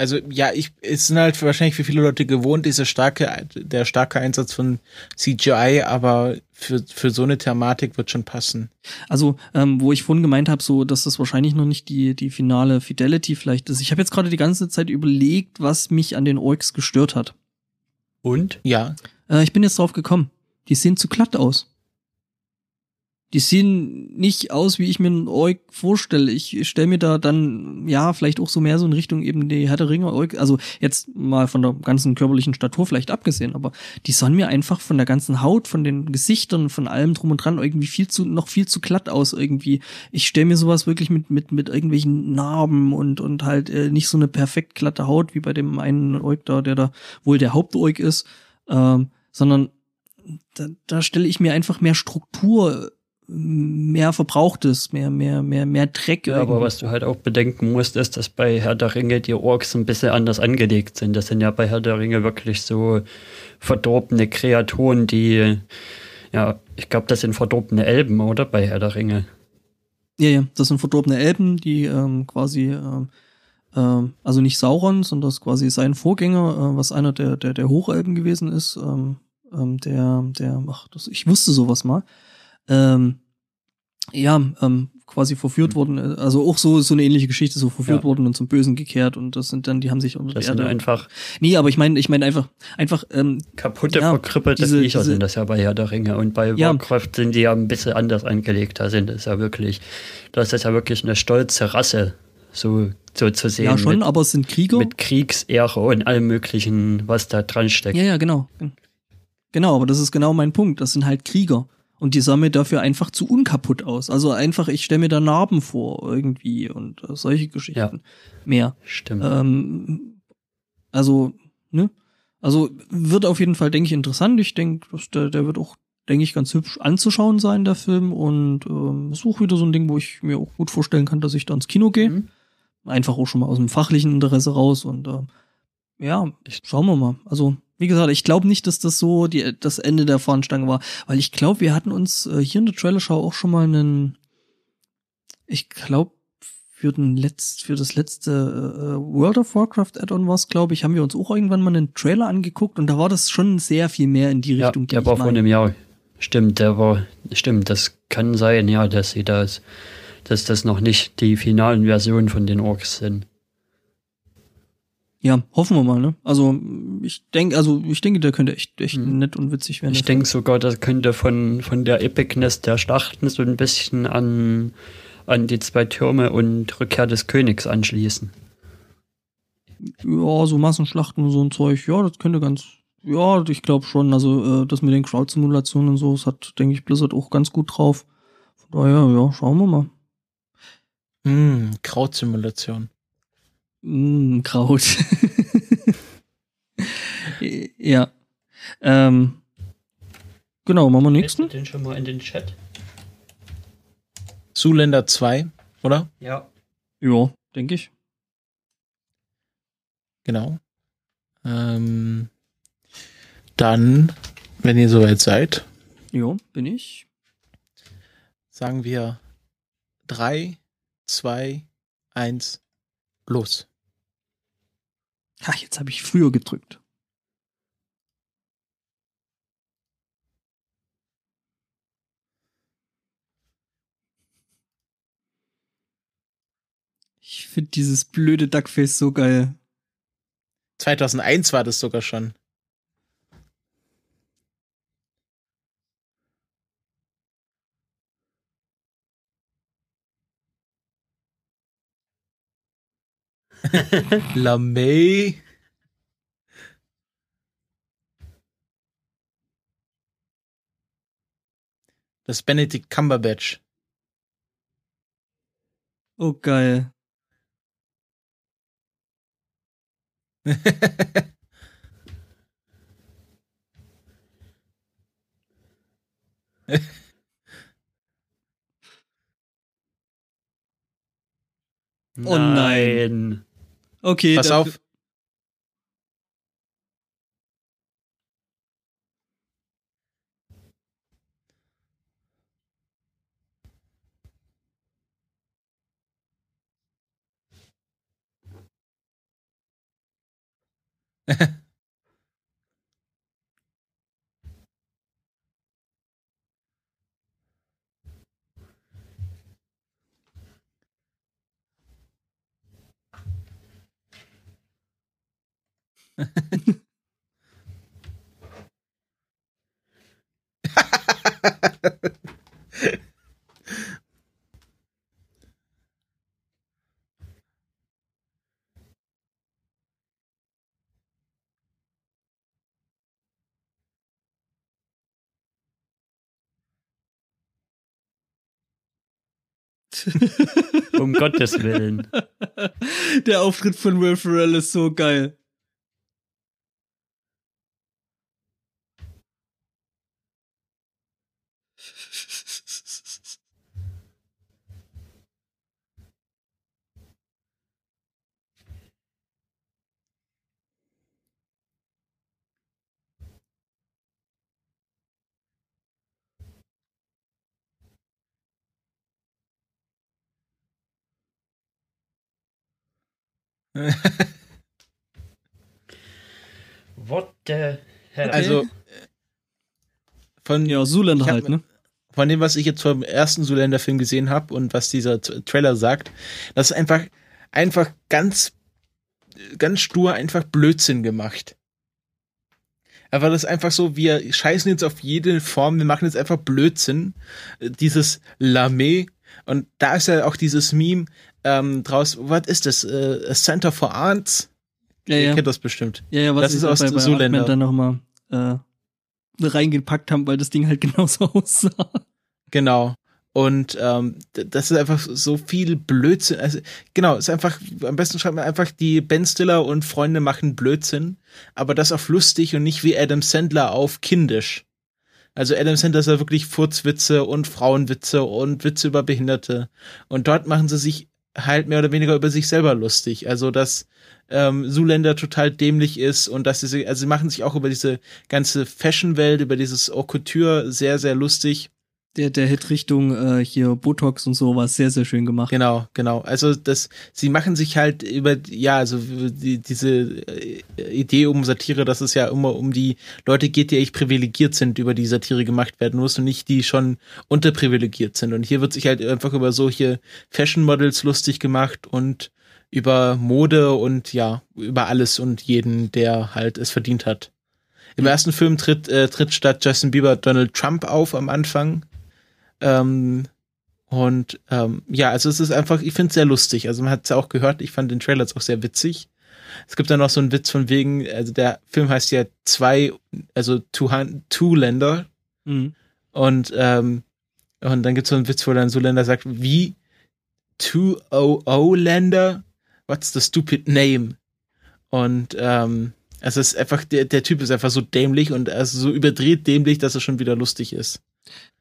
Also ja, ich es sind halt wahrscheinlich für viele Leute gewohnt, diese starke, der starke Einsatz von CGI, aber für, für so eine Thematik wird schon passen. Also, ähm, wo ich vorhin gemeint habe, so, dass das wahrscheinlich noch nicht die, die finale Fidelity vielleicht ist. Ich habe jetzt gerade die ganze Zeit überlegt, was mich an den Orks gestört hat. Und? Ja. Äh, ich bin jetzt drauf gekommen. Die sehen zu glatt aus. Die sehen nicht aus, wie ich mir einen Ork vorstelle. Ich stelle mir da dann, ja, vielleicht auch so mehr so in Richtung eben die Herr der Ringe Ork. Also jetzt mal von der ganzen körperlichen Statur vielleicht abgesehen, aber die sahen mir einfach von der ganzen Haut, von den Gesichtern, von allem drum und dran irgendwie viel zu, noch viel zu glatt aus irgendwie. Ich stelle mir sowas wirklich mit, mit, mit irgendwelchen Narben und, und halt äh, nicht so eine perfekt glatte Haut wie bei dem einen Ork da, der da wohl der Hauptork ist, ähm, sondern da, da stelle ich mir einfach mehr Struktur, mehr Verbrauchtes, mehr, mehr, mehr, mehr Dreck. Ja, aber was du halt auch bedenken musst, ist, dass bei Herr der Ringe die Orks ein bisschen anders angelegt sind. Das sind ja bei Herr der Ringe wirklich so verdorbene Kreaturen, die, ja, ich glaube, das sind verdorbene Elben, oder? Bei Herr der Ringe. Ja, ja, das sind verdorbene Elben, die ähm, quasi, ähm, ähm, also nicht Sauron, sondern das quasi sein Vorgänger, äh, was einer der, der, der Hochelben gewesen ist, ähm, ähm, der, der, ach, das, ich wusste sowas mal. Ähm, ja, ähm, quasi verführt worden, äh, also auch so so eine ähnliche Geschichte, so verführt Ja. worden und zum Bösen gekehrt und das sind dann, die haben sich unter Das der sind Erde. einfach Nee, aber ich meine, ich meine einfach, einfach, ähm, kaputte, Ja, verkrüppelte diese- Viecher diese- sind das ja bei Herr der Ringe. Und bei Ja. Warcraft sind die ja ein bisschen anders angelegt. Da sind es ja wirklich, da ist das ja wirklich eine stolze Rasse, so, so zu sehen. ja schon, mit, aber es sind Krieger. mit Kriegsehre und allem möglichen, was da dran steckt. Ja, ja, genau. Genau, aber das ist genau mein Punkt. Das sind halt Krieger. Und die sahen mir dafür einfach zu unkaputt aus. Also einfach, ich stelle mir da Narben vor irgendwie und äh, solche Geschichten Ja. mehr. Stimmt. Ähm, also, ne? Also wird auf jeden Fall, denke ich, interessant. Ich denke, der, der wird auch, denke ich, ganz hübsch anzuschauen sein, der Film. Und ähm, ist auch wieder so ein Ding, wo ich mir auch gut vorstellen kann, dass ich da ins Kino gehe. Mhm. Einfach auch schon mal aus dem fachlichen Interesse raus. Und äh, ja, Ich- schauen wir mal. Also, wie gesagt, ich glaube nicht, dass das so die, das Ende der Fahnenstange war. Weil ich glaube, wir hatten uns äh, hier in der Trailerschau auch schon mal einen, ich glaube, für den letzt, für das letzte äh, World of Warcraft Add-on war es, glaube ich, haben wir uns auch irgendwann mal einen Trailer angeguckt und da war das schon sehr viel mehr in die ja, Richtung, die der war vor einem Jahr. Stimmt, der war, stimmt, das kann sein, ja, dass sie das, dass das noch nicht die finalen Versionen von den Orks sind. Ja, hoffen wir mal, ne? Also ich denke, also ich denke, der könnte echt, echt Mhm. nett und witzig werden. Ich denke sogar, das könnte von, von der Epicness der Schlachten so ein bisschen an, an die zwei Türme und Rückkehr des Königs anschließen. Ja, so Massenschlachten und so ein Zeug, ja, das könnte ganz, ja, ich glaube schon. Also äh, das mit den Crowd-Simulationen und so, das hat, denke ich, Blizzard auch ganz gut drauf. Von daher, ja, schauen wir mal. Hm, Krautsimulation. Mm, Kraut. *laughs* ja. Ähm, genau, machen wir nächsten. den schon mal in den Chat? Zuländer 2, oder? Ja. Ja, denke ich. Genau. Ähm, dann, wenn ihr soweit seid, Ja, bin ich. sagen wir drei, zwei, eins, los. Ach, jetzt habe ich früher gedrückt. Ich finde dieses blöde Duckface so geil. 2001 war das sogar schon. *laughs* LaMay. Das Benedict Cumberbatch. Oh, geil. *laughs* Oh nein. Okay, Pass auf. *laughs* *laughs* Um Gottes Willen. Der Auftritt von Will Ferrell ist so geil. What the hell? Also äh, von Ja, hab halt, ne? von dem, was ich jetzt vom ersten Zoolander-Film gesehen habe und was dieser Trailer sagt, das ist einfach, einfach ganz, ganz stur einfach Blödsinn gemacht. Aber das ist einfach so, wir scheißen jetzt auf jede Form, wir machen jetzt einfach Blödsinn. Äh, Dieses Lame. Und da ist ja auch dieses Meme ähm, draus, was ist das? Äh, a Center for Arts? Ja, Ihr ja. kennt das bestimmt. Ja, ja, was Das ist aus bei, bei Zoolander. Dann nochmal äh, reingepackt haben, weil das Ding halt *laughs* genauso aussah. Genau. Und ähm, das ist einfach so viel Blödsinn. Also, genau, ist einfach, am besten schreibt man einfach, die Ben Stiller und Freunde machen Blödsinn, aber das auf lustig und nicht wie Adam Sandler auf kindisch. Also Adam Sandler ist ja wirklich Furzwitze und Frauenwitze und Witze über Behinderte. Und dort machen sie sich halt mehr oder weniger über sich selber lustig. Also dass ähm, Zuländer total dämlich ist und dass sie, also sie machen sich auch über diese ganze Fashion-Welt, über dieses Haute Couture sehr, sehr lustig. Der, der Hit Richtung äh, hier Botox und so war sehr, sehr schön gemacht. Genau, genau. Also das, sie machen sich halt über, ja, also die, diese äh, Idee um Satire, dass es ja immer um die Leute geht, die echt privilegiert sind, über die Satire gemacht werden muss und nicht die schon unterprivilegiert sind. Und hier wird sich halt einfach über solche Fashion Models lustig gemacht und über Mode und ja, über alles und jeden, der halt es verdient hat. Im ersten Film tritt, äh, tritt statt Justin Bieber Donald Trump auf am Anfang. Ähm, und ähm, ja, also es ist einfach, ich finde es sehr lustig. Also man hat es ja auch gehört, ich fand den Trailer jetzt auch sehr witzig. Es gibt da noch so einen Witz von wegen, also der Film heißt ja zwei, also Two, two Länder. Mhm. Und, ähm, und dann gibt es so einen Witz, wo dann so Länder sagt, wie Two O Länder? What's the stupid name? Und ähm, also es ist einfach, der, der Typ ist einfach so dämlich und also so überdreht dämlich, dass er schon wieder lustig ist.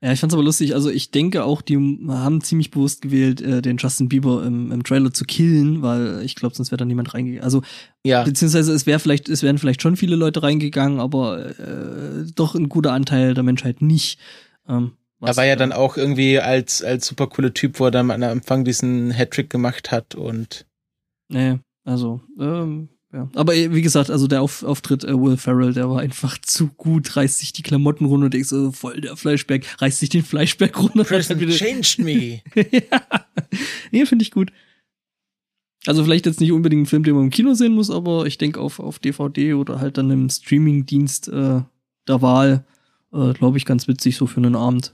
Ja, ich fand's aber lustig. Also ich denke auch, die haben ziemlich bewusst gewählt, äh, den Justin Bieber im, im Trailer zu killen, weil ich glaube, sonst wäre da niemand reingegangen. Also Ja. beziehungsweise es wäre vielleicht, es wären vielleicht schon viele Leute reingegangen, aber äh, doch ein guter Anteil der Menschheit nicht. Ähm, er war ja dann auch irgendwie als, als super cooler Typ, wo er dann am Anfang diesen Hattrick gemacht hat und. Nee, also, ähm, ja. Aber äh, wie gesagt, also der Auf Auftritt äh, Will Ferrell, der war einfach *laughs* zu gut, reißt sich die Klamotten runter und denkst so, voll der Fleischberg, reißt sich den Fleischberg runter. Present *laughs* changed me. *laughs* ja. Nee, finde ich gut. Also vielleicht jetzt nicht unbedingt ein Film, den man im Kino sehen muss, aber ich denke auf, auf DVD oder halt dann im Streamingdienst äh, der Wahl, äh, glaube ich, ganz witzig so für einen Abend.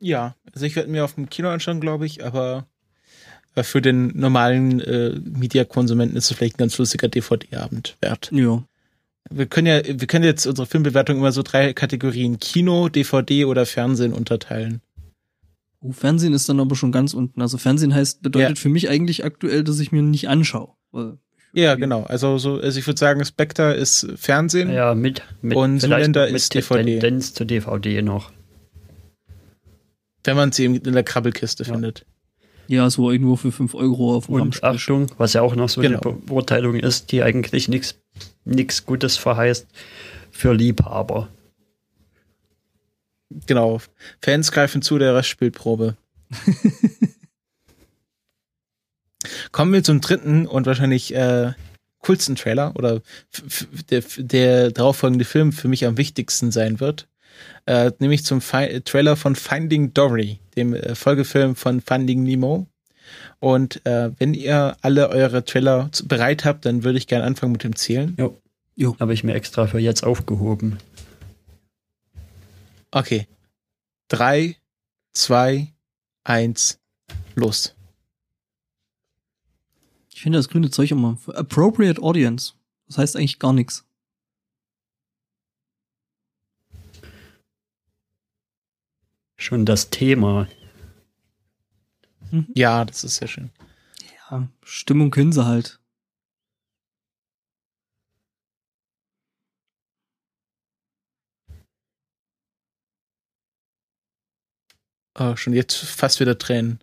Ja, also ich werde mir auf dem Kino anschauen, glaube ich, aber äh, für den normalen äh, Media-Konsumenten ist es vielleicht ein ganz lustiger DVD-Abend wert. Ja. Wir können ja, wir können jetzt unsere Filmbewertung immer so drei Kategorien Kino, DVD oder Fernsehen unterteilen. Oh, Fernsehen ist dann aber schon ganz unten. Also Fernsehen heißt, bedeutet Ja. für mich eigentlich aktuell, dass ich mir nicht anschaue. Weil- Ja, genau. Also so, also ich würde sagen, Spectre ist Fernsehen. Ja, mit, mit Und Zuländer mit ist DVD. Tendenz zu DVD noch. Wenn man sie in der Krabbelkiste Ja. findet. Ja, so irgendwo für 5 Euro auf dem Und Ramsch. Achtung, was ja auch noch so Genau. eine Be Beurteilung ist, die eigentlich nichts nichts Gutes verheißt für Liebhaber. Genau. Fans greifen zu, der Rest spielt Probe. *laughs* Kommen wir zum dritten und wahrscheinlich äh, coolsten Trailer oder der, der darauffolgende Film für mich am wichtigsten sein wird. Äh, nämlich zum Fi Trailer von Finding Dory, dem äh, Folgefilm von Finding Nemo. Und äh, wenn ihr alle eure Trailer bereit habt, dann würde ich gerne anfangen mit dem Zählen. Habe ich mir extra für jetzt aufgehoben. Okay. Drei, zwei, eins, los. Ich finde das grüne Zeug immer. Appropriate Audience. Das heißt eigentlich gar nichts. Schon das Thema. Ja, das ist sehr schön. Ja, Stimmung können sie halt. Oh, schon jetzt fast wieder Tränen.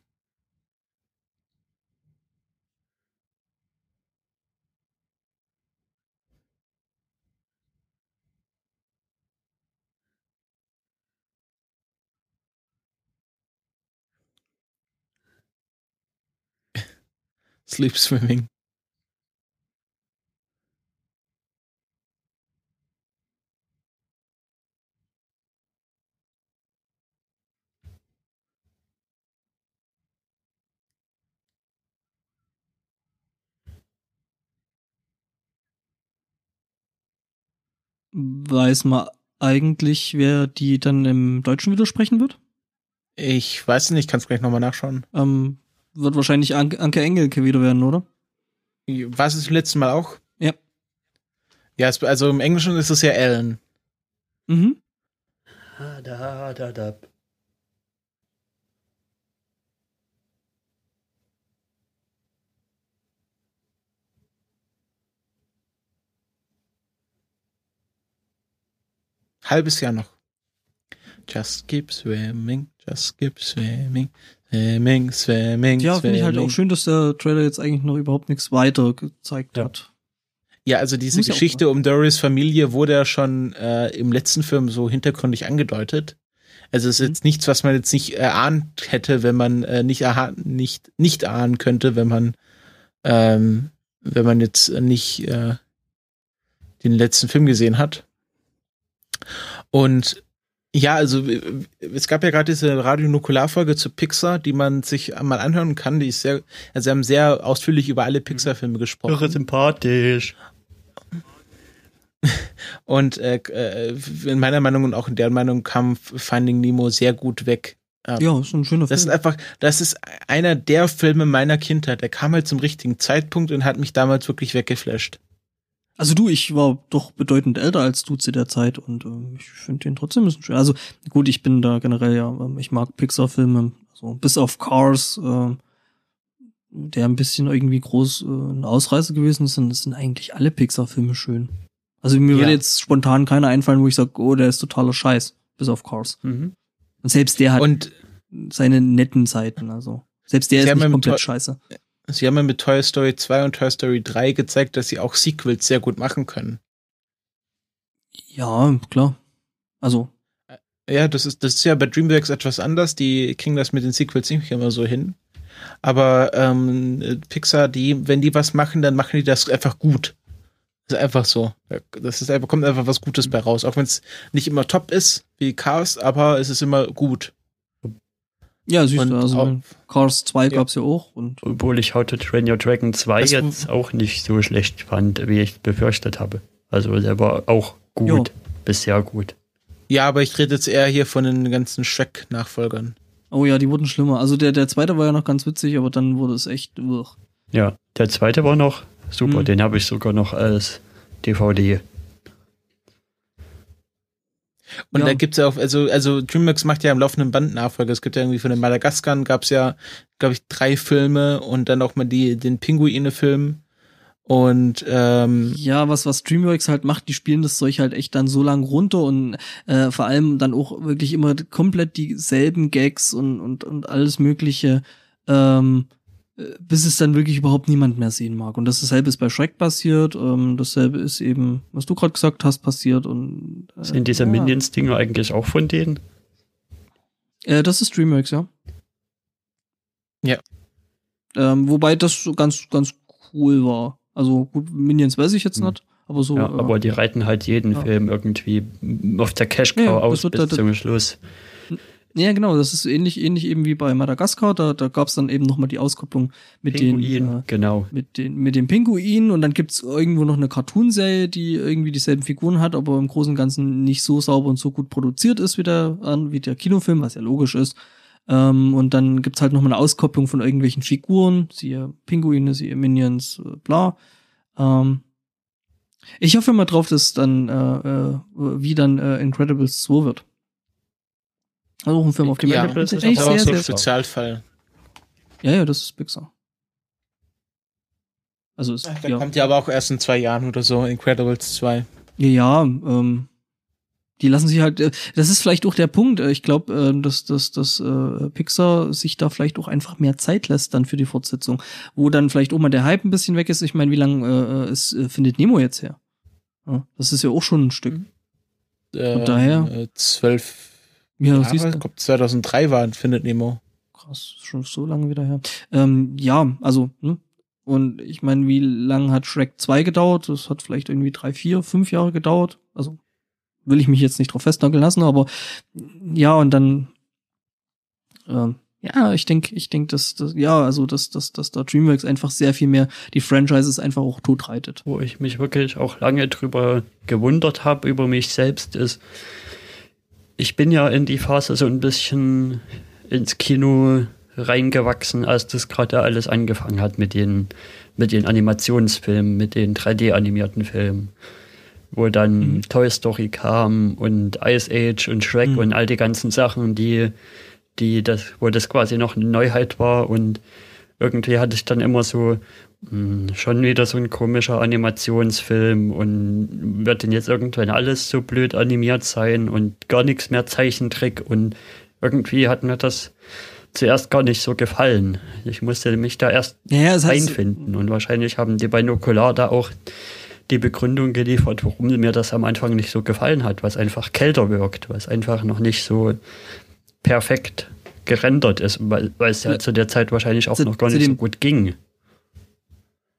Sleep Swimming. Weiß man eigentlich, wer die dann im Deutschen widersprechen wird? Ich weiß nicht, ich kann es gleich nochmal nachschauen. Ähm, wird wahrscheinlich Anke, Anke Engelke wieder werden, oder? War es das letzte Mal auch? Ja. Ja, es, also im Englischen ist es ja Ellen. Mhm. Da, da, da. Halbes Jahr noch. Just keep swimming, just keep swimming, swimming, swimming. Ja, finde ich halt auch schön, dass der Trailer jetzt eigentlich noch überhaupt nichts weiter gezeigt Ja. hat. Ja, also diese Muss Geschichte um Doris Familie wurde ja schon äh, im letzten Film so hintergründig angedeutet. Also es ist Mhm. jetzt nichts, was man jetzt nicht erahnt hätte, wenn man äh, nicht, aha nicht nicht ahnen könnte, wenn man ähm, wenn man jetzt nicht äh, den letzten Film gesehen hat. Und ja, also äh, es gab ja gerade diese Radio-Nukular-Folge zu Pixar, die man sich mal anhören kann. Die ist sehr, also sie haben sehr ausführlich über alle Pixar-Filme gesprochen. Irre sympathisch. *laughs* Und äh, äh, in meiner Meinung und auch in der Meinung kam Finding Nemo sehr gut weg. Ähm, Ja, ist ein schöner Das ist Film. einfach, das ist einer der Filme meiner Kindheit. Der kam halt zum richtigen Zeitpunkt und hat mich damals wirklich weggeflasht. Also du, ich war doch bedeutend älter als du zu der Zeit und ähm, ich finde den trotzdem ein bisschen schön. Also gut, ich bin da generell ja, ähm, ich mag Pixar-Filme, so bis auf Cars, ähm, der ein bisschen irgendwie groß äh, ein Ausreißer gewesen ist, und es sind eigentlich alle Pixar-Filme schön. Also mir Ja. würde jetzt spontan keiner einfallen, wo ich sage, oh, der ist totaler Scheiß, bis auf Cars. Mhm. Und selbst der hat Und seine netten Seiten, also selbst der ist nicht komplett scheiße. Sie haben ja mit Toy Story 2 und Toy Story 3 gezeigt, dass sie auch Sequels sehr gut machen können. Ja, klar. Also Ja, das ist, das ist ja bei DreamWorks etwas anders. Die kriegen das mit den Sequels nicht immer so hin. Aber ähm, Pixar, die, wenn die was machen, dann machen die das einfach gut. Das ist einfach so. Das ist einfach, kommt einfach was Gutes bei raus. Auch wenn es nicht immer top ist, wie Cars, aber es ist immer gut. Ja, siehst Und du, also auch- Cars 2 Ja. gab's ja auch und Obwohl ich How to Train Your Dragon 2 Das- jetzt auch nicht so schlecht fand, wie ich befürchtet habe. Also der war auch gut, bis sehr gut. Ja, aber ich rede jetzt eher hier von den ganzen Shrek-Nachfolgern. oh ja, die wurden schlimmer. Also der, der zweite war ja noch ganz witzig, aber dann wurde es echt uch. Ja, der zweite war noch super, Mhm. den habe ich sogar noch als DVD. Und Ja. da gibt's ja auch, also, also DreamWorks macht ja im laufenden Band Nachfolge. Es gibt ja irgendwie von den Madagaskar gab's ja, glaube ich, drei Filme und dann auch mal die, den Pinguine-Film. Und ähm, Ja, was, was DreamWorks halt macht, die spielen das Zeug halt echt dann so lang runter und äh, vor allem dann auch wirklich immer komplett dieselben Gags und, und, und alles Mögliche, ähm, äh, bis es dann wirklich überhaupt niemand mehr sehen mag. Und das dasselbe ist bei Shrek passiert, ähm, dasselbe ist eben, was du gerade gesagt hast, passiert und äh, Sind diese ja. Minions-Dinger eigentlich auch von denen? Äh, das ist DreamWorks, ja. Ja. Ähm, wobei das so ganz, ganz cool war. Also gut, Minions weiß ich jetzt Hm. nicht, aber so. ja, äh, aber die reiten halt jeden ja. Film irgendwie auf der Cash-Cow Ja, das aus wird bis da- zum Schluss. Ja, genau, das ist ähnlich, ähnlich eben wie bei Madagaskar. Da, da gab es dann eben nochmal die Auskopplung mit den, Pinguin, äh, genau. mit den, mit den Pinguinen und dann gibt's irgendwo noch eine Cartoonserie, die irgendwie dieselben Figuren hat, aber im Großen und Ganzen nicht so sauber und so gut produziert ist wie der, wie der Kinofilm, was ja logisch ist. Ähm, und dann gibt's halt nochmal eine Auskopplung von irgendwelchen Figuren, siehe Pinguine, siehe Minions, äh, bla. Ähm, ich hoffe mal drauf, dass dann, äh, äh, wie dann äh, Incredibles 2 wird. Also auch ein Film, auf den ja, das ist echt auch sehr, so ein sehr, Spezialfall. ja, ja, das ist Pixar. Also ist, Da ja, kommt ja aber auch erst in zwei Jahren oder so, Incredibles 2. ja, ja, ähm, die lassen sich halt, äh, das ist vielleicht auch der Punkt, äh, ich glaube, äh, dass, dass, dass äh, Pixar sich da vielleicht auch einfach mehr Zeit lässt dann für die Fortsetzung, wo dann vielleicht auch mal der Hype ein bisschen weg ist. Ich meine, wie lange äh, es äh, findet Nemo jetzt her? Ja, das ist ja auch schon ein Stück. Äh, daher? äh, Zwölf Ja, Jahre, siehst ich du. glaube 2003 war Findet Nemo. Krass, schon so lange wieder her. Ähm, ja, also, ne? Und ich meine, wie lange hat Shrek 2 gedauert? Das hat vielleicht irgendwie drei, vier, fünf Jahre gedauert. Also will ich mich jetzt nicht drauf festnageln lassen, aber ja, und dann ähm, ja, ich denke, ich denke, dass, dass ja, also dass, dass, dass da DreamWorks einfach sehr viel mehr die Franchises einfach auch totreitet. Wo ich mich wirklich auch lange drüber gewundert habe, über mich selbst, ist, ich bin ja in die Phase so ein bisschen ins Kino reingewachsen, als das gerade alles angefangen hat mit den, mit den Animationsfilmen, mit den 3D-animierten Filmen. Wo dann Mhm. Toy Story kam und Ice Age und Shrek Mhm. und all die ganzen Sachen, die, die das, wo das quasi noch eine Neuheit war und irgendwie hatte ich dann immer so, schon wieder so ein komischer Animationsfilm und wird denn jetzt irgendwann alles so blöd animiert sein und gar nichts mehr Zeichentrick und irgendwie hat mir das zuerst gar nicht so gefallen. Ich musste mich da erst Ja, einfinden und wahrscheinlich haben die bei Nukular da auch die Begründung geliefert, warum mir das am Anfang nicht so gefallen hat, was einfach kälter wirkt, was einfach noch nicht so perfekt gerendert ist, weil, weil es ja Ja. zu der Zeit wahrscheinlich auch Zu- noch gar nicht so dem- gut ging.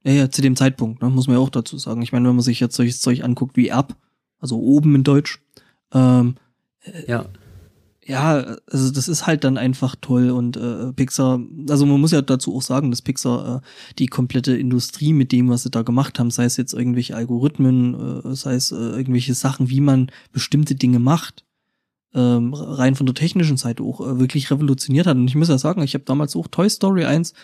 Ja, ja, zu dem Zeitpunkt, ne, muss man ja auch dazu sagen. Ich meine, wenn man sich jetzt solches Zeug anguckt wie Ab, also oben in Deutsch, ähm, Ja, ja, also das ist halt dann einfach toll und äh, Pixar, also man muss ja dazu auch sagen, dass Pixar äh, die komplette Industrie mit dem, was sie da gemacht haben, sei es jetzt irgendwelche Algorithmen, äh, sei es äh, irgendwelche Sachen, wie man bestimmte Dinge macht, ähm, rein von der technischen Seite auch äh, wirklich revolutioniert hat. Und ich muss ja sagen, ich habe damals auch Toy Story 1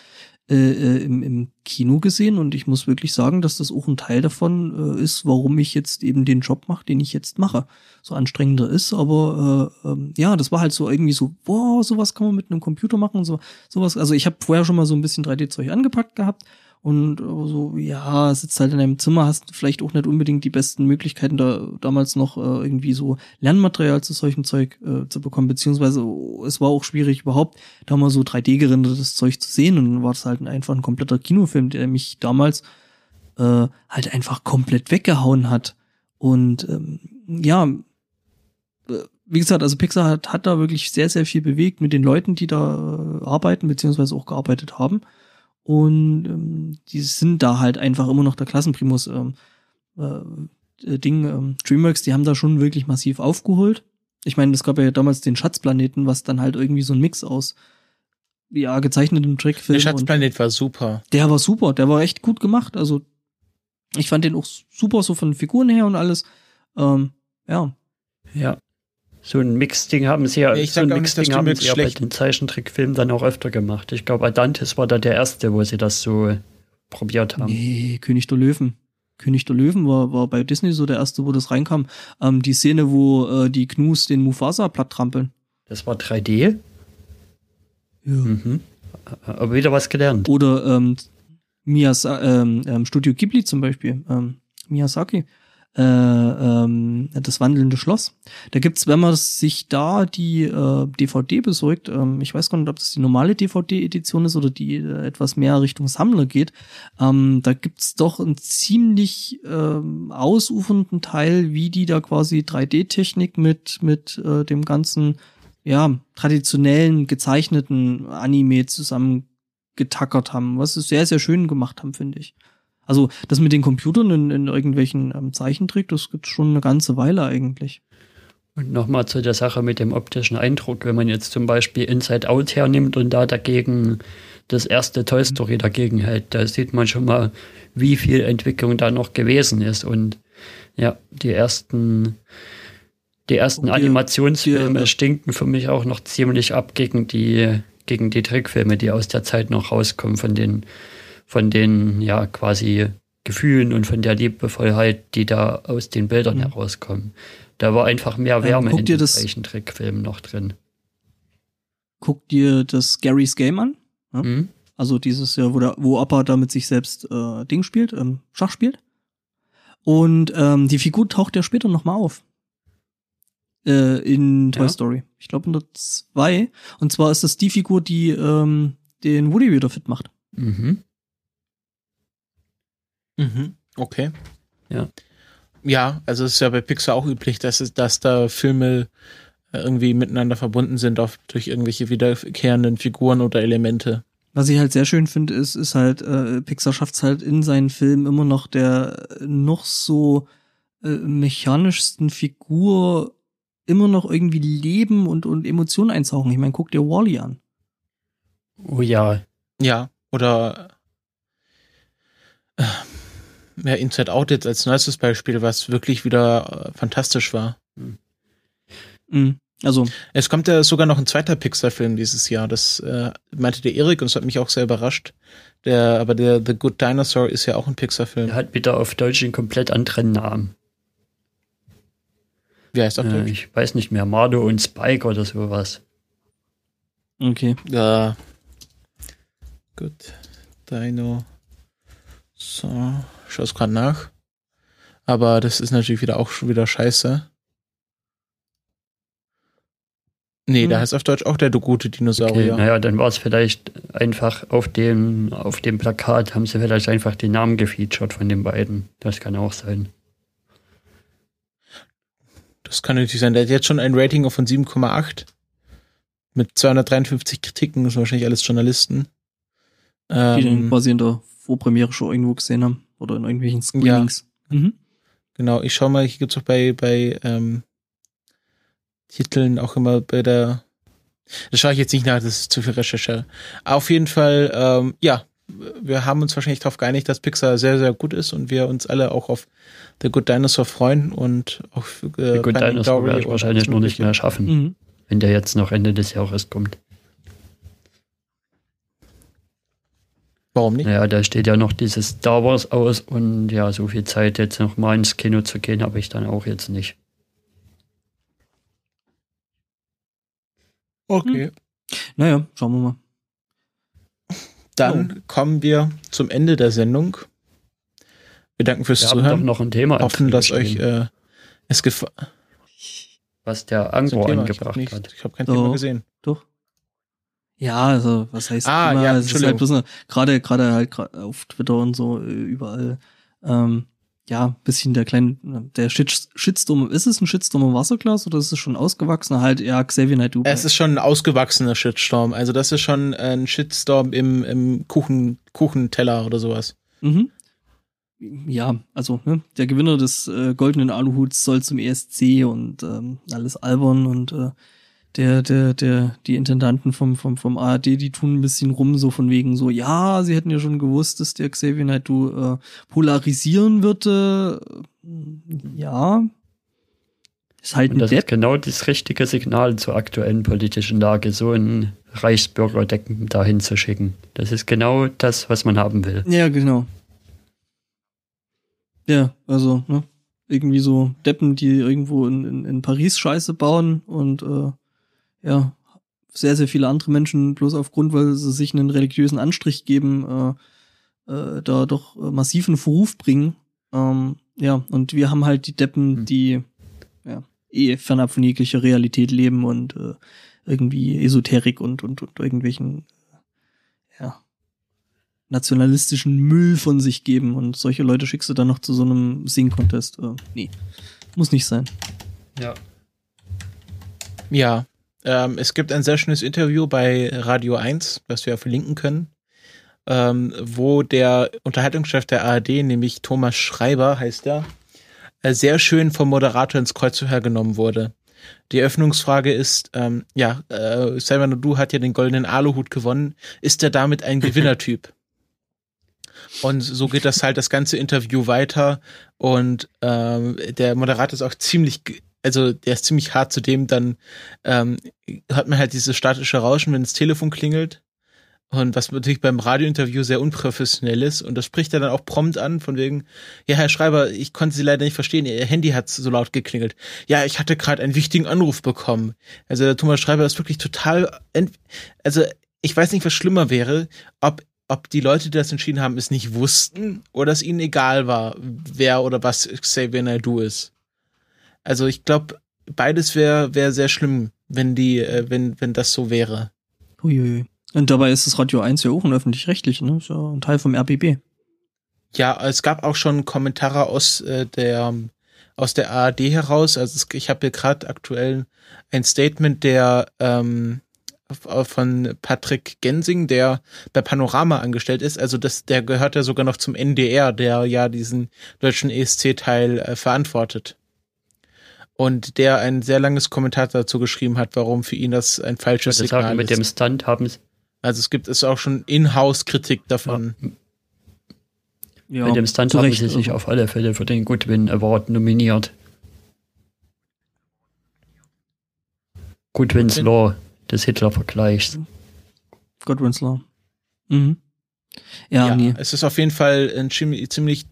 äh, äh, im, im Kino gesehen und ich muss wirklich sagen, dass das auch ein Teil davon äh, ist, warum ich jetzt eben den Job mache, den ich jetzt mache. So anstrengender ist, aber äh, ähm, ja, das war halt so irgendwie so, boah, sowas kann man mit einem Computer machen, so sowas. Also ich habe vorher schon mal so ein bisschen 3D-Zeug angepackt gehabt und so, ja, sitzt halt in einem Zimmer, hast vielleicht auch nicht unbedingt die besten Möglichkeiten, da damals noch äh, irgendwie so Lernmaterial zu solchem Zeug äh, zu bekommen, beziehungsweise oh, es war auch schwierig überhaupt, da mal so 3D gerendertes Zeug zu sehen und dann war das halt einfach ein kompletter Kinofilm, der mich damals äh, halt einfach komplett weggehauen hat. Und ähm, ja, äh, wie gesagt, also Pixar hat, hat da wirklich sehr, sehr viel bewegt mit den Leuten, die da äh, arbeiten, beziehungsweise auch gearbeitet haben. Und ähm, die sind da halt einfach immer noch der Klassenprimus. Ähm, äh, äh, Ding, ähm, DreamWorks, die haben da schon wirklich massiv aufgeholt. Ich meine, es gab ja damals den Schatzplaneten, was dann halt irgendwie so ein Mix aus ja, gezeichnetem Trickfilm. Der Schatzplanet war super. Der war super, der war echt gut gemacht. Also ich fand den auch super, so von Figuren her und alles. Ähm, ja. Ja. So ein Mix-Ding haben sie ja, Ich so ein auch nicht, dass Mix-Ding haben sie ja bei den Zeichentrickfilmen dann auch öfter gemacht. Ich glaube, Adantis war da der erste, wo sie das so probiert haben. Nee, König der Löwen. König der Löwen war, war bei Disney so der erste, wo das reinkam. Ähm, die Szene, wo äh, die Knus den Mufasa platt trampeln. Das war 3D. Ja. Mhm. Aber wieder was gelernt. Oder ähm, Miyasa ähm, ähm, Studio Ghibli zum Beispiel, ähm, Miyazaki, äh, ähm, das wandelnde Schloss. Da gibt's, wenn man sich da die äh, DVD besorgt, ähm, ich weiß gar nicht, ob das die normale DVD-Edition ist oder die äh, etwas mehr Richtung Sammler geht, ähm, da gibt's doch einen ziemlich ähm, ausufernden Teil, wie die da quasi 3D-Technik mit mit äh, dem ganzen ja, traditionellen gezeichneten Anime zusammen getackert haben, was sie sehr, sehr schön gemacht haben, finde ich. Also das mit den Computern in, in irgendwelchen ähm, Zeichentrick, das gibt schon eine ganze Weile eigentlich. Und nochmal zu der Sache mit dem optischen Eindruck, wenn man jetzt zum Beispiel Inside Out hernimmt und da dagegen das erste Toy Story dagegen hält, da sieht man schon mal, wie viel Entwicklung da noch gewesen ist. Und ja, die ersten, die ersten die- Animationsfilme die- stinken für mich auch noch ziemlich ab gegen die, gegen die Trickfilme, die aus der Zeit noch rauskommen, von den, von den, ja, quasi Gefühlen und von der Liebevollheit, die da aus den Bildern Mhm. herauskommen. Da war einfach mehr Ähm, Wärme guck in den das- Zeichentrickfilmen noch drin. Guck dir das Gary's Game an. Ja. Mhm. Also dieses, ja, wo, der, wo Appa da mit sich selbst äh, Ding spielt, ähm, Schach spielt. Und ähm, die Figur taucht ja später nochmal auf. Äh, in Toy Ja. Story. Ich glaube in der 2. Und zwar ist das die Figur, die ähm, den Woody wieder fit macht. Mhm. Mhm. Okay. Ja. Ja, also es ist ja bei Pixar auch üblich, dass, es, dass da Filme äh, irgendwie miteinander verbunden sind, oft durch irgendwelche wiederkehrenden Figuren oder Elemente. Was ich halt sehr schön finde, ist, ist halt, äh, Pixar schafft es halt in seinen Filmen immer noch der äh, noch so äh, mechanischsten Figur immer noch irgendwie Leben und, und Emotionen einzauchen. Ich meine, guck dir Wally an. Oh ja. Ja, oder äh, ja, Inside Out jetzt als neuestes Beispiel, was wirklich wieder äh, fantastisch war. Mhm. Also, Es kommt ja sogar noch ein zweiter Pixar-Film dieses Jahr. Das äh, meinte der Erik und das hat mich auch sehr überrascht. Der, aber der The Good Dinosaur ist ja auch ein Pixar-Film. Er hat wieder auf Deutsch einen komplett anderen Namen. Wie heißt auf Äh, Deutsch? ich weiß nicht mehr, Mardo und Spike oder sowas. okay. Ja. Gut. Dino. So. Ich schaue es gerade nach. Aber das ist natürlich wieder auch schon wieder scheiße. Nee, Hm. da heißt auf Deutsch auch der gute Okay, Dinosaurier. naja, dann war es vielleicht einfach auf dem, auf dem Plakat, haben sie vielleicht einfach den Namen gefeatured von den beiden. Das kann auch sein. Das kann natürlich sein. Der hat jetzt schon ein Rating von 7,8. Mit 253 Kritiken. Das sind wahrscheinlich alles Journalisten. Die den Ähm, quasi in der Vorpremiere schon irgendwo gesehen haben. Oder in irgendwelchen Screenings. Mhm. Genau, ich schau mal, hier gibt's auch bei, bei ähm, Titeln auch immer bei der. Das schaue ich jetzt nicht nach, das ist zu viel Recherche. Auf jeden Fall, ähm, ja, wir haben uns wahrscheinlich darauf geeinigt, dass Pixar sehr, sehr gut ist und wir uns alle auch auf The Good Dinosaur freuen und auf äh, Die Good Dinosaur wahrscheinlich noch nicht mehr schaffen, Mhm. wenn der jetzt noch Ende des Jahres kommt. Warum nicht? Naja, da steht ja noch dieses Star Wars aus und ja, so viel Zeit jetzt noch mal ins Kino zu gehen, habe ich dann auch jetzt nicht. Okay. Naja, schauen wir mal. Dann kommen wir zum Ende der Sendung. Wir danken fürs Wir haben doch Zuhören. noch ein Thema Hoffen, dass euch äh, es gefallen was der. Angro Ich habe angebracht nicht, hat. ich hab kein Oh. Thema gesehen. Doch. Ja, also, was heißt Ah, immer, ja, es ist halt bloß eine- gerade, gerade halt auf Twitter und so, äh, überall, ähm, ja, bisschen der kleine, der Shit, Shitstorm, ist es ein Shitstorm im Wasserglas oder ist es schon ausgewachsener halt, ja, Xavier Naidoo? Es ist schon ein ausgewachsener Shitstorm, also das ist schon ein Shitstorm im, im Kuchen, Kuchenteller oder sowas. Mhm. Ja, also ne, der Gewinner des äh, goldenen Aluhuts soll zum ESC und ähm, alles albern und äh, der, der, der, die Intendanten vom, vom, vom ARD, die tun ein bisschen rum, so von wegen so, ja, sie hätten ja schon gewusst, dass der Xavier Naidoo äh, polarisieren würde. Ja. Ist halt Und das ist genau das richtige Signal zur aktuellen politischen Lage, so ein Reichsbürgerdecken dahin zu schicken. Das ist genau das, was man haben will. Ja, genau. Ja, also, ne? Irgendwie so Deppen, die irgendwo in, in, in Paris Scheiße bauen und äh, ja, sehr, sehr viele andere Menschen bloß aufgrund, weil sie sich einen religiösen Anstrich geben, äh, äh, da doch massiven Verruf bringen. Ähm, ja, und wir haben halt die Deppen, hm. die ja, eh fernab von jeglicher Realität leben und äh, irgendwie Esoterik und, und, und irgendwelchen ja, nationalistischen Müll von sich geben und solche Leute schickst du dann noch zu so einem Sing-Contest. Äh, nee, muss nicht sein. Ja. Ja, ähm, es gibt ein sehr schönes Interview bei Radio 1, was wir verlinken können, ähm, wo der Unterhaltungschef der ARD, nämlich Thomas Schreiber heißt er, äh, sehr schön vom Moderator ins Kreuz hergenommen wurde. Die Eröffnungsfrage ist, ähm, ja, äh, Simon Du hat ja den goldenen Aluhut gewonnen. Ist er damit ein *laughs* Gewinnertyp? Und so geht das halt das ganze Interview weiter. Und ähm, der Moderator ist auch ziemlich also der ist ziemlich hart zu dem, dann ähm, hat man halt dieses statische Rauschen, wenn das Telefon klingelt. Und was natürlich beim Radiointerview sehr unprofessionell ist. Und das spricht er dann auch prompt an, von wegen, ja, Herr Schreiber, ich konnte Sie leider nicht verstehen, Ihr Handy hat so laut geklingelt. Ja, ich hatte gerade einen wichtigen Anruf bekommen. Also der Thomas Schreiber ist wirklich total, also ich weiß nicht, was schlimmer wäre, ob ob die Leute, die das entschieden haben, es nicht wussten oder es ihnen egal war, wer oder was Xavier Naidoo ist. Also ich glaube, beides wäre wär sehr schlimm, wenn die, äh, wenn, wenn das so wäre. Uiui. Und dabei ist das Radio 1 ja auch ein öffentlich-rechtlich, ne? Ist ja ein Teil vom RBB. Ja, es gab auch schon Kommentare aus äh, der aus der ARD heraus. Also es, ich habe hier gerade aktuell ein Statement der ähm, von Patrick Gensing, der bei Panorama angestellt ist. Also das, der gehört ja sogar noch zum NDR, der ja diesen deutschen ESC-Teil äh, verantwortet und der ein sehr langes Kommentar dazu geschrieben hat, warum für ihn das ein falsches Signal sagen, ist. Mit dem Stunt haben sie also es gibt es auch schon In-house-Kritik davon. Ja. Ja, Mit dem Stunt haben sie sich auf alle Fälle für den Goodwin Award nominiert. Goodwins Law des Hitler-Vergleichs. Goodwins Law. Mhm. Ja, ja nee. es ist auf jeden Fall ein ziemlich, ziemlich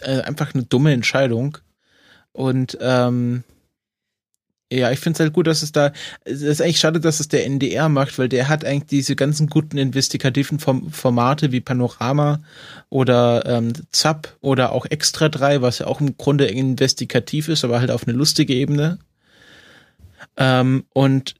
äh, einfach eine dumme Entscheidung. Und ähm, ja, ich finde es halt gut, dass es da, es ist eigentlich schade, dass es der NDR macht, weil der hat eigentlich diese ganzen guten investigativen Form Formate wie Panorama oder ähm, ZAP oder auch Extra 3, was ja auch im Grunde investigativ ist, aber halt auf eine lustige Ebene. Ähm, und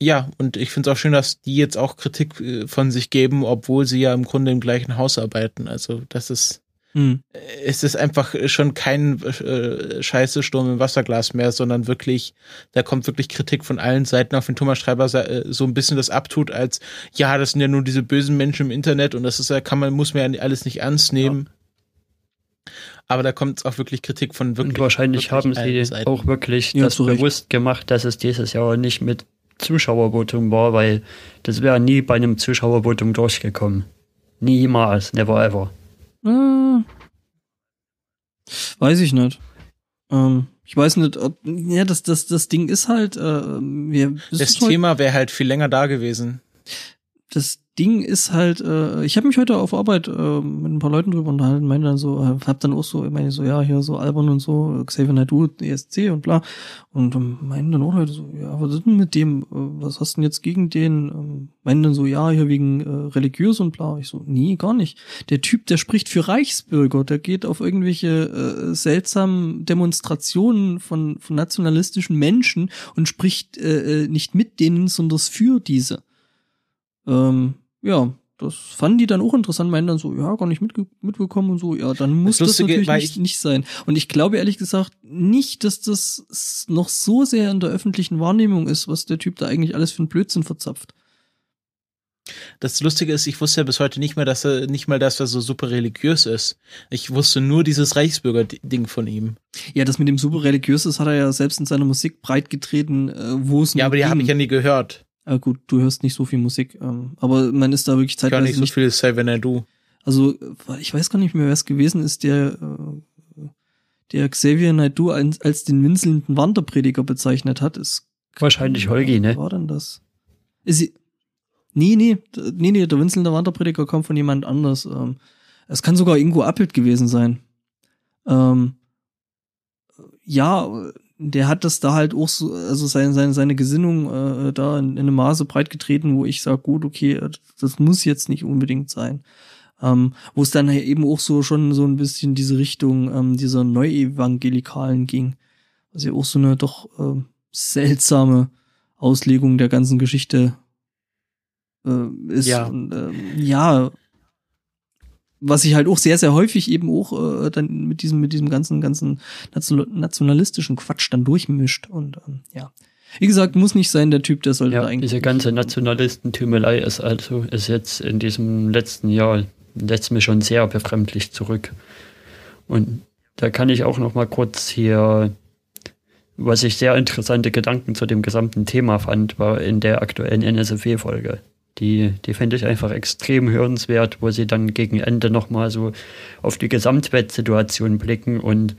ja, und ich finde es auch schön, dass die jetzt auch Kritik äh, von sich geben, obwohl sie ja im Grunde im gleichen Haus arbeiten. Also das ist hm. Es ist einfach schon kein äh, scheiße Sturm im Wasserglas mehr, sondern wirklich, da kommt wirklich Kritik von allen Seiten, auf den Thomas Schreiber äh, so ein bisschen das abtut, als ja, das sind ja nur diese bösen Menschen im Internet und das ist ja, kann man, muss man ja alles nicht ernst nehmen. Ja. Aber da kommt auch wirklich Kritik von wirklich. Und wahrscheinlich wirklich haben sie Seiten. auch wirklich ja, das bewusst gemacht, dass es dieses Jahr nicht mit Zuschauervotum war, weil das wäre nie bei einem Zuschauervotum durchgekommen. Niemals, never ever. Äh, weiß ich nicht. Ähm, ich weiß nicht, ob, ja, das, das, das Ding ist halt, äh, wir, das Thema wäre halt viel länger da gewesen. Das Ding ist halt, äh, ich habe mich heute auf Arbeit äh, mit ein paar Leuten drüber unterhalten, meine dann so, äh, hab dann auch so, ich meine so, ja, hier so albern und so, Xavier Naidoo, ESC und bla. Und ähm, meinen dann auch Leute so, ja, was ist denn mit dem, äh, was hast du denn jetzt gegen den? Ähm, meinen dann so, ja, hier wegen äh, religiös und bla. Ich so, nee, gar nicht. Der Typ, der spricht für Reichsbürger, der geht auf irgendwelche äh, seltsamen Demonstrationen von, von nationalistischen Menschen und spricht äh, äh nicht mit denen, sondern für diese. Ähm, ja, das fanden die dann auch interessant, meinen dann so, ja, gar nicht mitge mitbekommen und so, ja, dann muss das, das natürlich nicht, nicht sein. Und ich glaube ehrlich gesagt nicht, dass das noch so sehr in der öffentlichen Wahrnehmung ist, was der Typ da eigentlich alles für einen Blödsinn verzapft. Das Lustige ist, ich wusste ja bis heute nicht mal, dass er nicht mal, dass er so super religiös ist. Ich wusste nur dieses Reichsbürger-Ding von ihm. Ja, das mit dem super religiös ist, hat er ja selbst in seiner Musik breitgetreten, äh, wo es Ja, aber die habe ich ja nie gehört. Ah, gut, du hörst nicht so viel Musik, ähm, aber man ist da wirklich zeitweise Gar nicht so nicht, viel Seven I Do. Also, ich weiß gar nicht mehr, wer es gewesen ist, der, äh, der Xavier Naidoo als, als den winselnden Wanderprediger bezeichnet hat. Ist Wahrscheinlich Holgi, ne? war denn das? Ist sie, Nee, nee, nee, nee, der winselnde Wanderprediger kommt von jemand anders. Ähm, es kann sogar Ingo Appelt gewesen sein. Ähm, ja, der hat das da halt auch so, also seine, seine, seine Gesinnung äh, da in, in einem Maße breit getreten, wo ich sage, gut, okay, das muss jetzt nicht unbedingt sein. Ähm, wo es dann eben auch so schon so ein bisschen diese Richtung ähm, dieser Neuevangelikalen ging. Was ja auch so eine doch äh, seltsame Auslegung der ganzen Geschichte äh, ist. Ja. Und, äh, ja, was sich halt auch sehr, sehr häufig eben auch äh, dann mit diesem, mit diesem ganzen, ganzen nationalistischen Quatsch dann durchmischt. Und ähm, ja. Wie gesagt, muss nicht sein, der Typ, der sollte ja, eigentlich. Diese ganze Nationalistentümelei ist also, ist jetzt in diesem letzten Jahr, lässt mir schon sehr befremdlich zurück. Und da kann ich auch noch mal kurz hier, was ich sehr interessante Gedanken zu dem gesamten Thema fand, war in der aktuellen NSFW-Folge. Die, die fände ich einfach extrem hörenswert, wo sie dann gegen Ende nochmal so auf die Gesamtwettsituation blicken und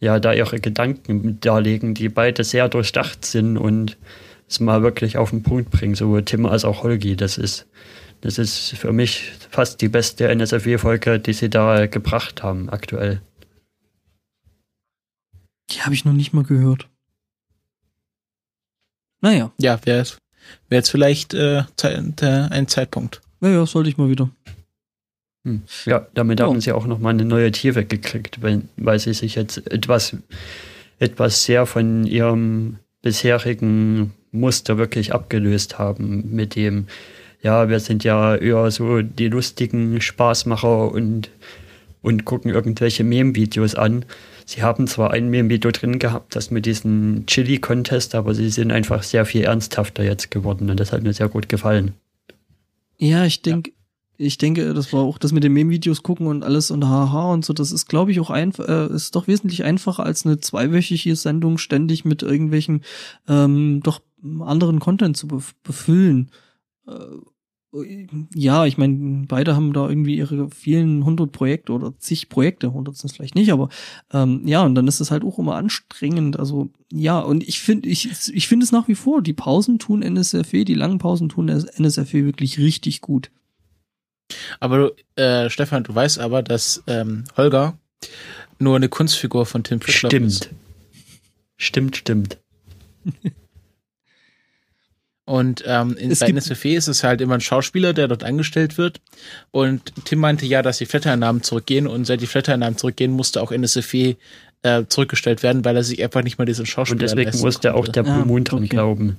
ja, da ihre Gedanken darlegen, die beide sehr durchdacht sind und es mal wirklich auf den Punkt bringen, sowohl Tim als auch Holgi. Das ist, das ist für mich fast die beste NSFW-Folge, die sie da gebracht haben aktuell. Die habe ich noch nicht mal gehört. Naja. Ja, wer ist Wäre jetzt vielleicht äh, ein Zeitpunkt. Ja, ja, sollte ich mal wieder. Hm. Ja, damit oh. haben sie auch nochmal eine neue Tiefe gekriegt, weil, weil sie sich jetzt etwas, etwas sehr von ihrem bisherigen Muster wirklich abgelöst haben mit dem, ja, wir sind ja eher so die lustigen Spaßmacher und, und gucken irgendwelche Meme-Videos an. Sie haben zwar ein Meme-Video drin gehabt, das mit diesem Chili-Contest, aber sie sind einfach sehr viel ernsthafter jetzt geworden und das hat mir sehr gut gefallen. Ja, ich denke, ja. ich denke, das war auch das mit den Meme-Videos gucken und alles und haha und so, das ist, glaube ich, auch einfach, äh, ist doch wesentlich einfacher als eine zweiwöchige Sendung ständig mit irgendwelchen ähm, doch anderen Content zu befüllen. Ja, ich meine, beide haben da irgendwie ihre vielen hundert Projekte oder zig Projekte, hundert sind es vielleicht nicht, aber ähm, ja, und dann ist es halt auch immer anstrengend. Also ja, und ich finde, ich, ich finde es nach wie vor, die Pausen tun NSFW, die langen Pausen tun NSFW wirklich richtig gut. Aber äh, Stefan, du weißt aber, dass ähm, Holger nur eine Kunstfigur von Tim Pritlove ist. Stimmt. Stimmt, stimmt. *laughs* Und ähm, in, es bei NSFW ist es halt immer ein Schauspieler, der dort angestellt wird. Und Tim meinte ja, dass die Flatter-Einnahmen zurückgehen und seit die Flatter-Einnahmen zurückgehen, musste auch NSFW äh, zurückgestellt werden, weil er sich einfach nicht mehr diesen Schauspieler Und deswegen musste auch der Blue Moon dran okay. glauben.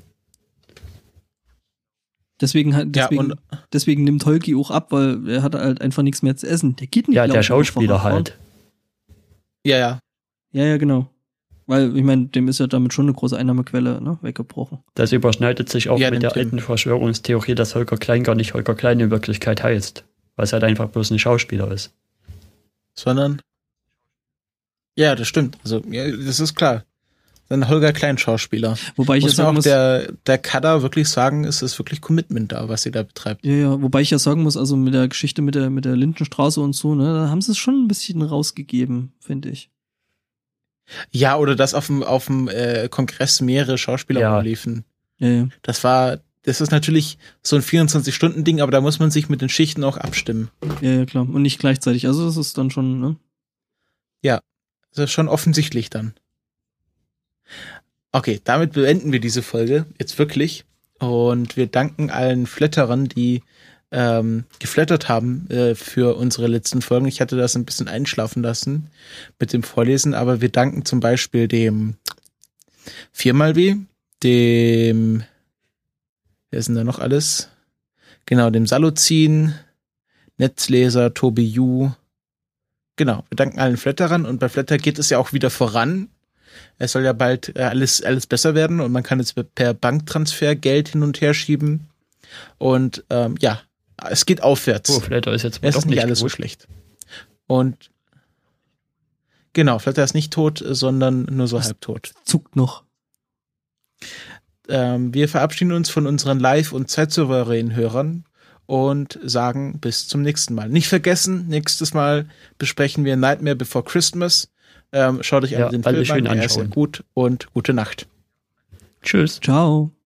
Deswegen, hat, deswegen, ja, deswegen nimmt Holgi auch ab, weil er hat halt einfach nichts mehr zu essen. Der geht nicht. Ja, der Schauspieler halt. Ja, ja. Ja, ja, genau. Weil, ich meine, dem ist ja damit schon eine große Einnahmequelle ne, weggebrochen. Das überschneidet sich auch ja, mit der Tim. alten Verschwörungstheorie, dass Holger Klein gar nicht Holger Klein in Wirklichkeit heißt. Weil es halt einfach bloß ein Schauspieler ist. Sondern? Ja, das stimmt. Also, ja, das ist klar. Ein Holger Klein Schauspieler. Wobei ich muss ja sagen muss, der, der Kader wirklich sagen, es ist wirklich Commitment da, was sie da betreibt. Ja, ja, wobei ich ja sagen muss, also mit der Geschichte mit der, mit der Lindenstraße und so, ne, da haben sie es schon ein bisschen rausgegeben, finde ich. Ja, oder dass auf dem, auf dem äh, Kongress mehrere Schauspieler ja. rumliefen. Ja. Das war, das ist natürlich so ein 24-Stunden-Ding, aber da muss man sich mit den Schichten auch abstimmen. Ja, ja, klar. Und nicht gleichzeitig. Also das ist dann schon, ne? Ja, das ist schon offensichtlich dann. Okay, damit beenden wir diese Folge jetzt wirklich. Und wir danken allen Flatterern, die ähm, geflattert haben äh, für unsere letzten Folgen. Ich hatte das ein bisschen einschlafen lassen mit dem Vorlesen, aber wir danken zum Beispiel dem Viermal W, dem, wer ist denn da noch alles? genau, dem Saluzin, Netzleser, Tobi Yu. Genau, wir danken allen Flatterern und bei Flatter geht es ja auch wieder voran. Es soll ja bald äh, alles, alles besser werden und man kann jetzt per Banktransfer Geld hin und her schieben. Und ähm, ja, es geht aufwärts. Oh, Flatter ist jetzt es doch ist nicht nicht alles so gut. schlecht. Und genau, Flatter ist nicht tot, sondern nur so Was? halbtot. Zuckt noch. Ähm, wir verabschieden uns von unseren Live- und zeitsouveränen Hörern und sagen bis zum nächsten Mal. Nicht vergessen, nächstes Mal besprechen wir Nightmare Before Christmas. Ähm, schaut euch Ja, an den Film schön an, er ist gut und gute Nacht. Tschüss. Ciao.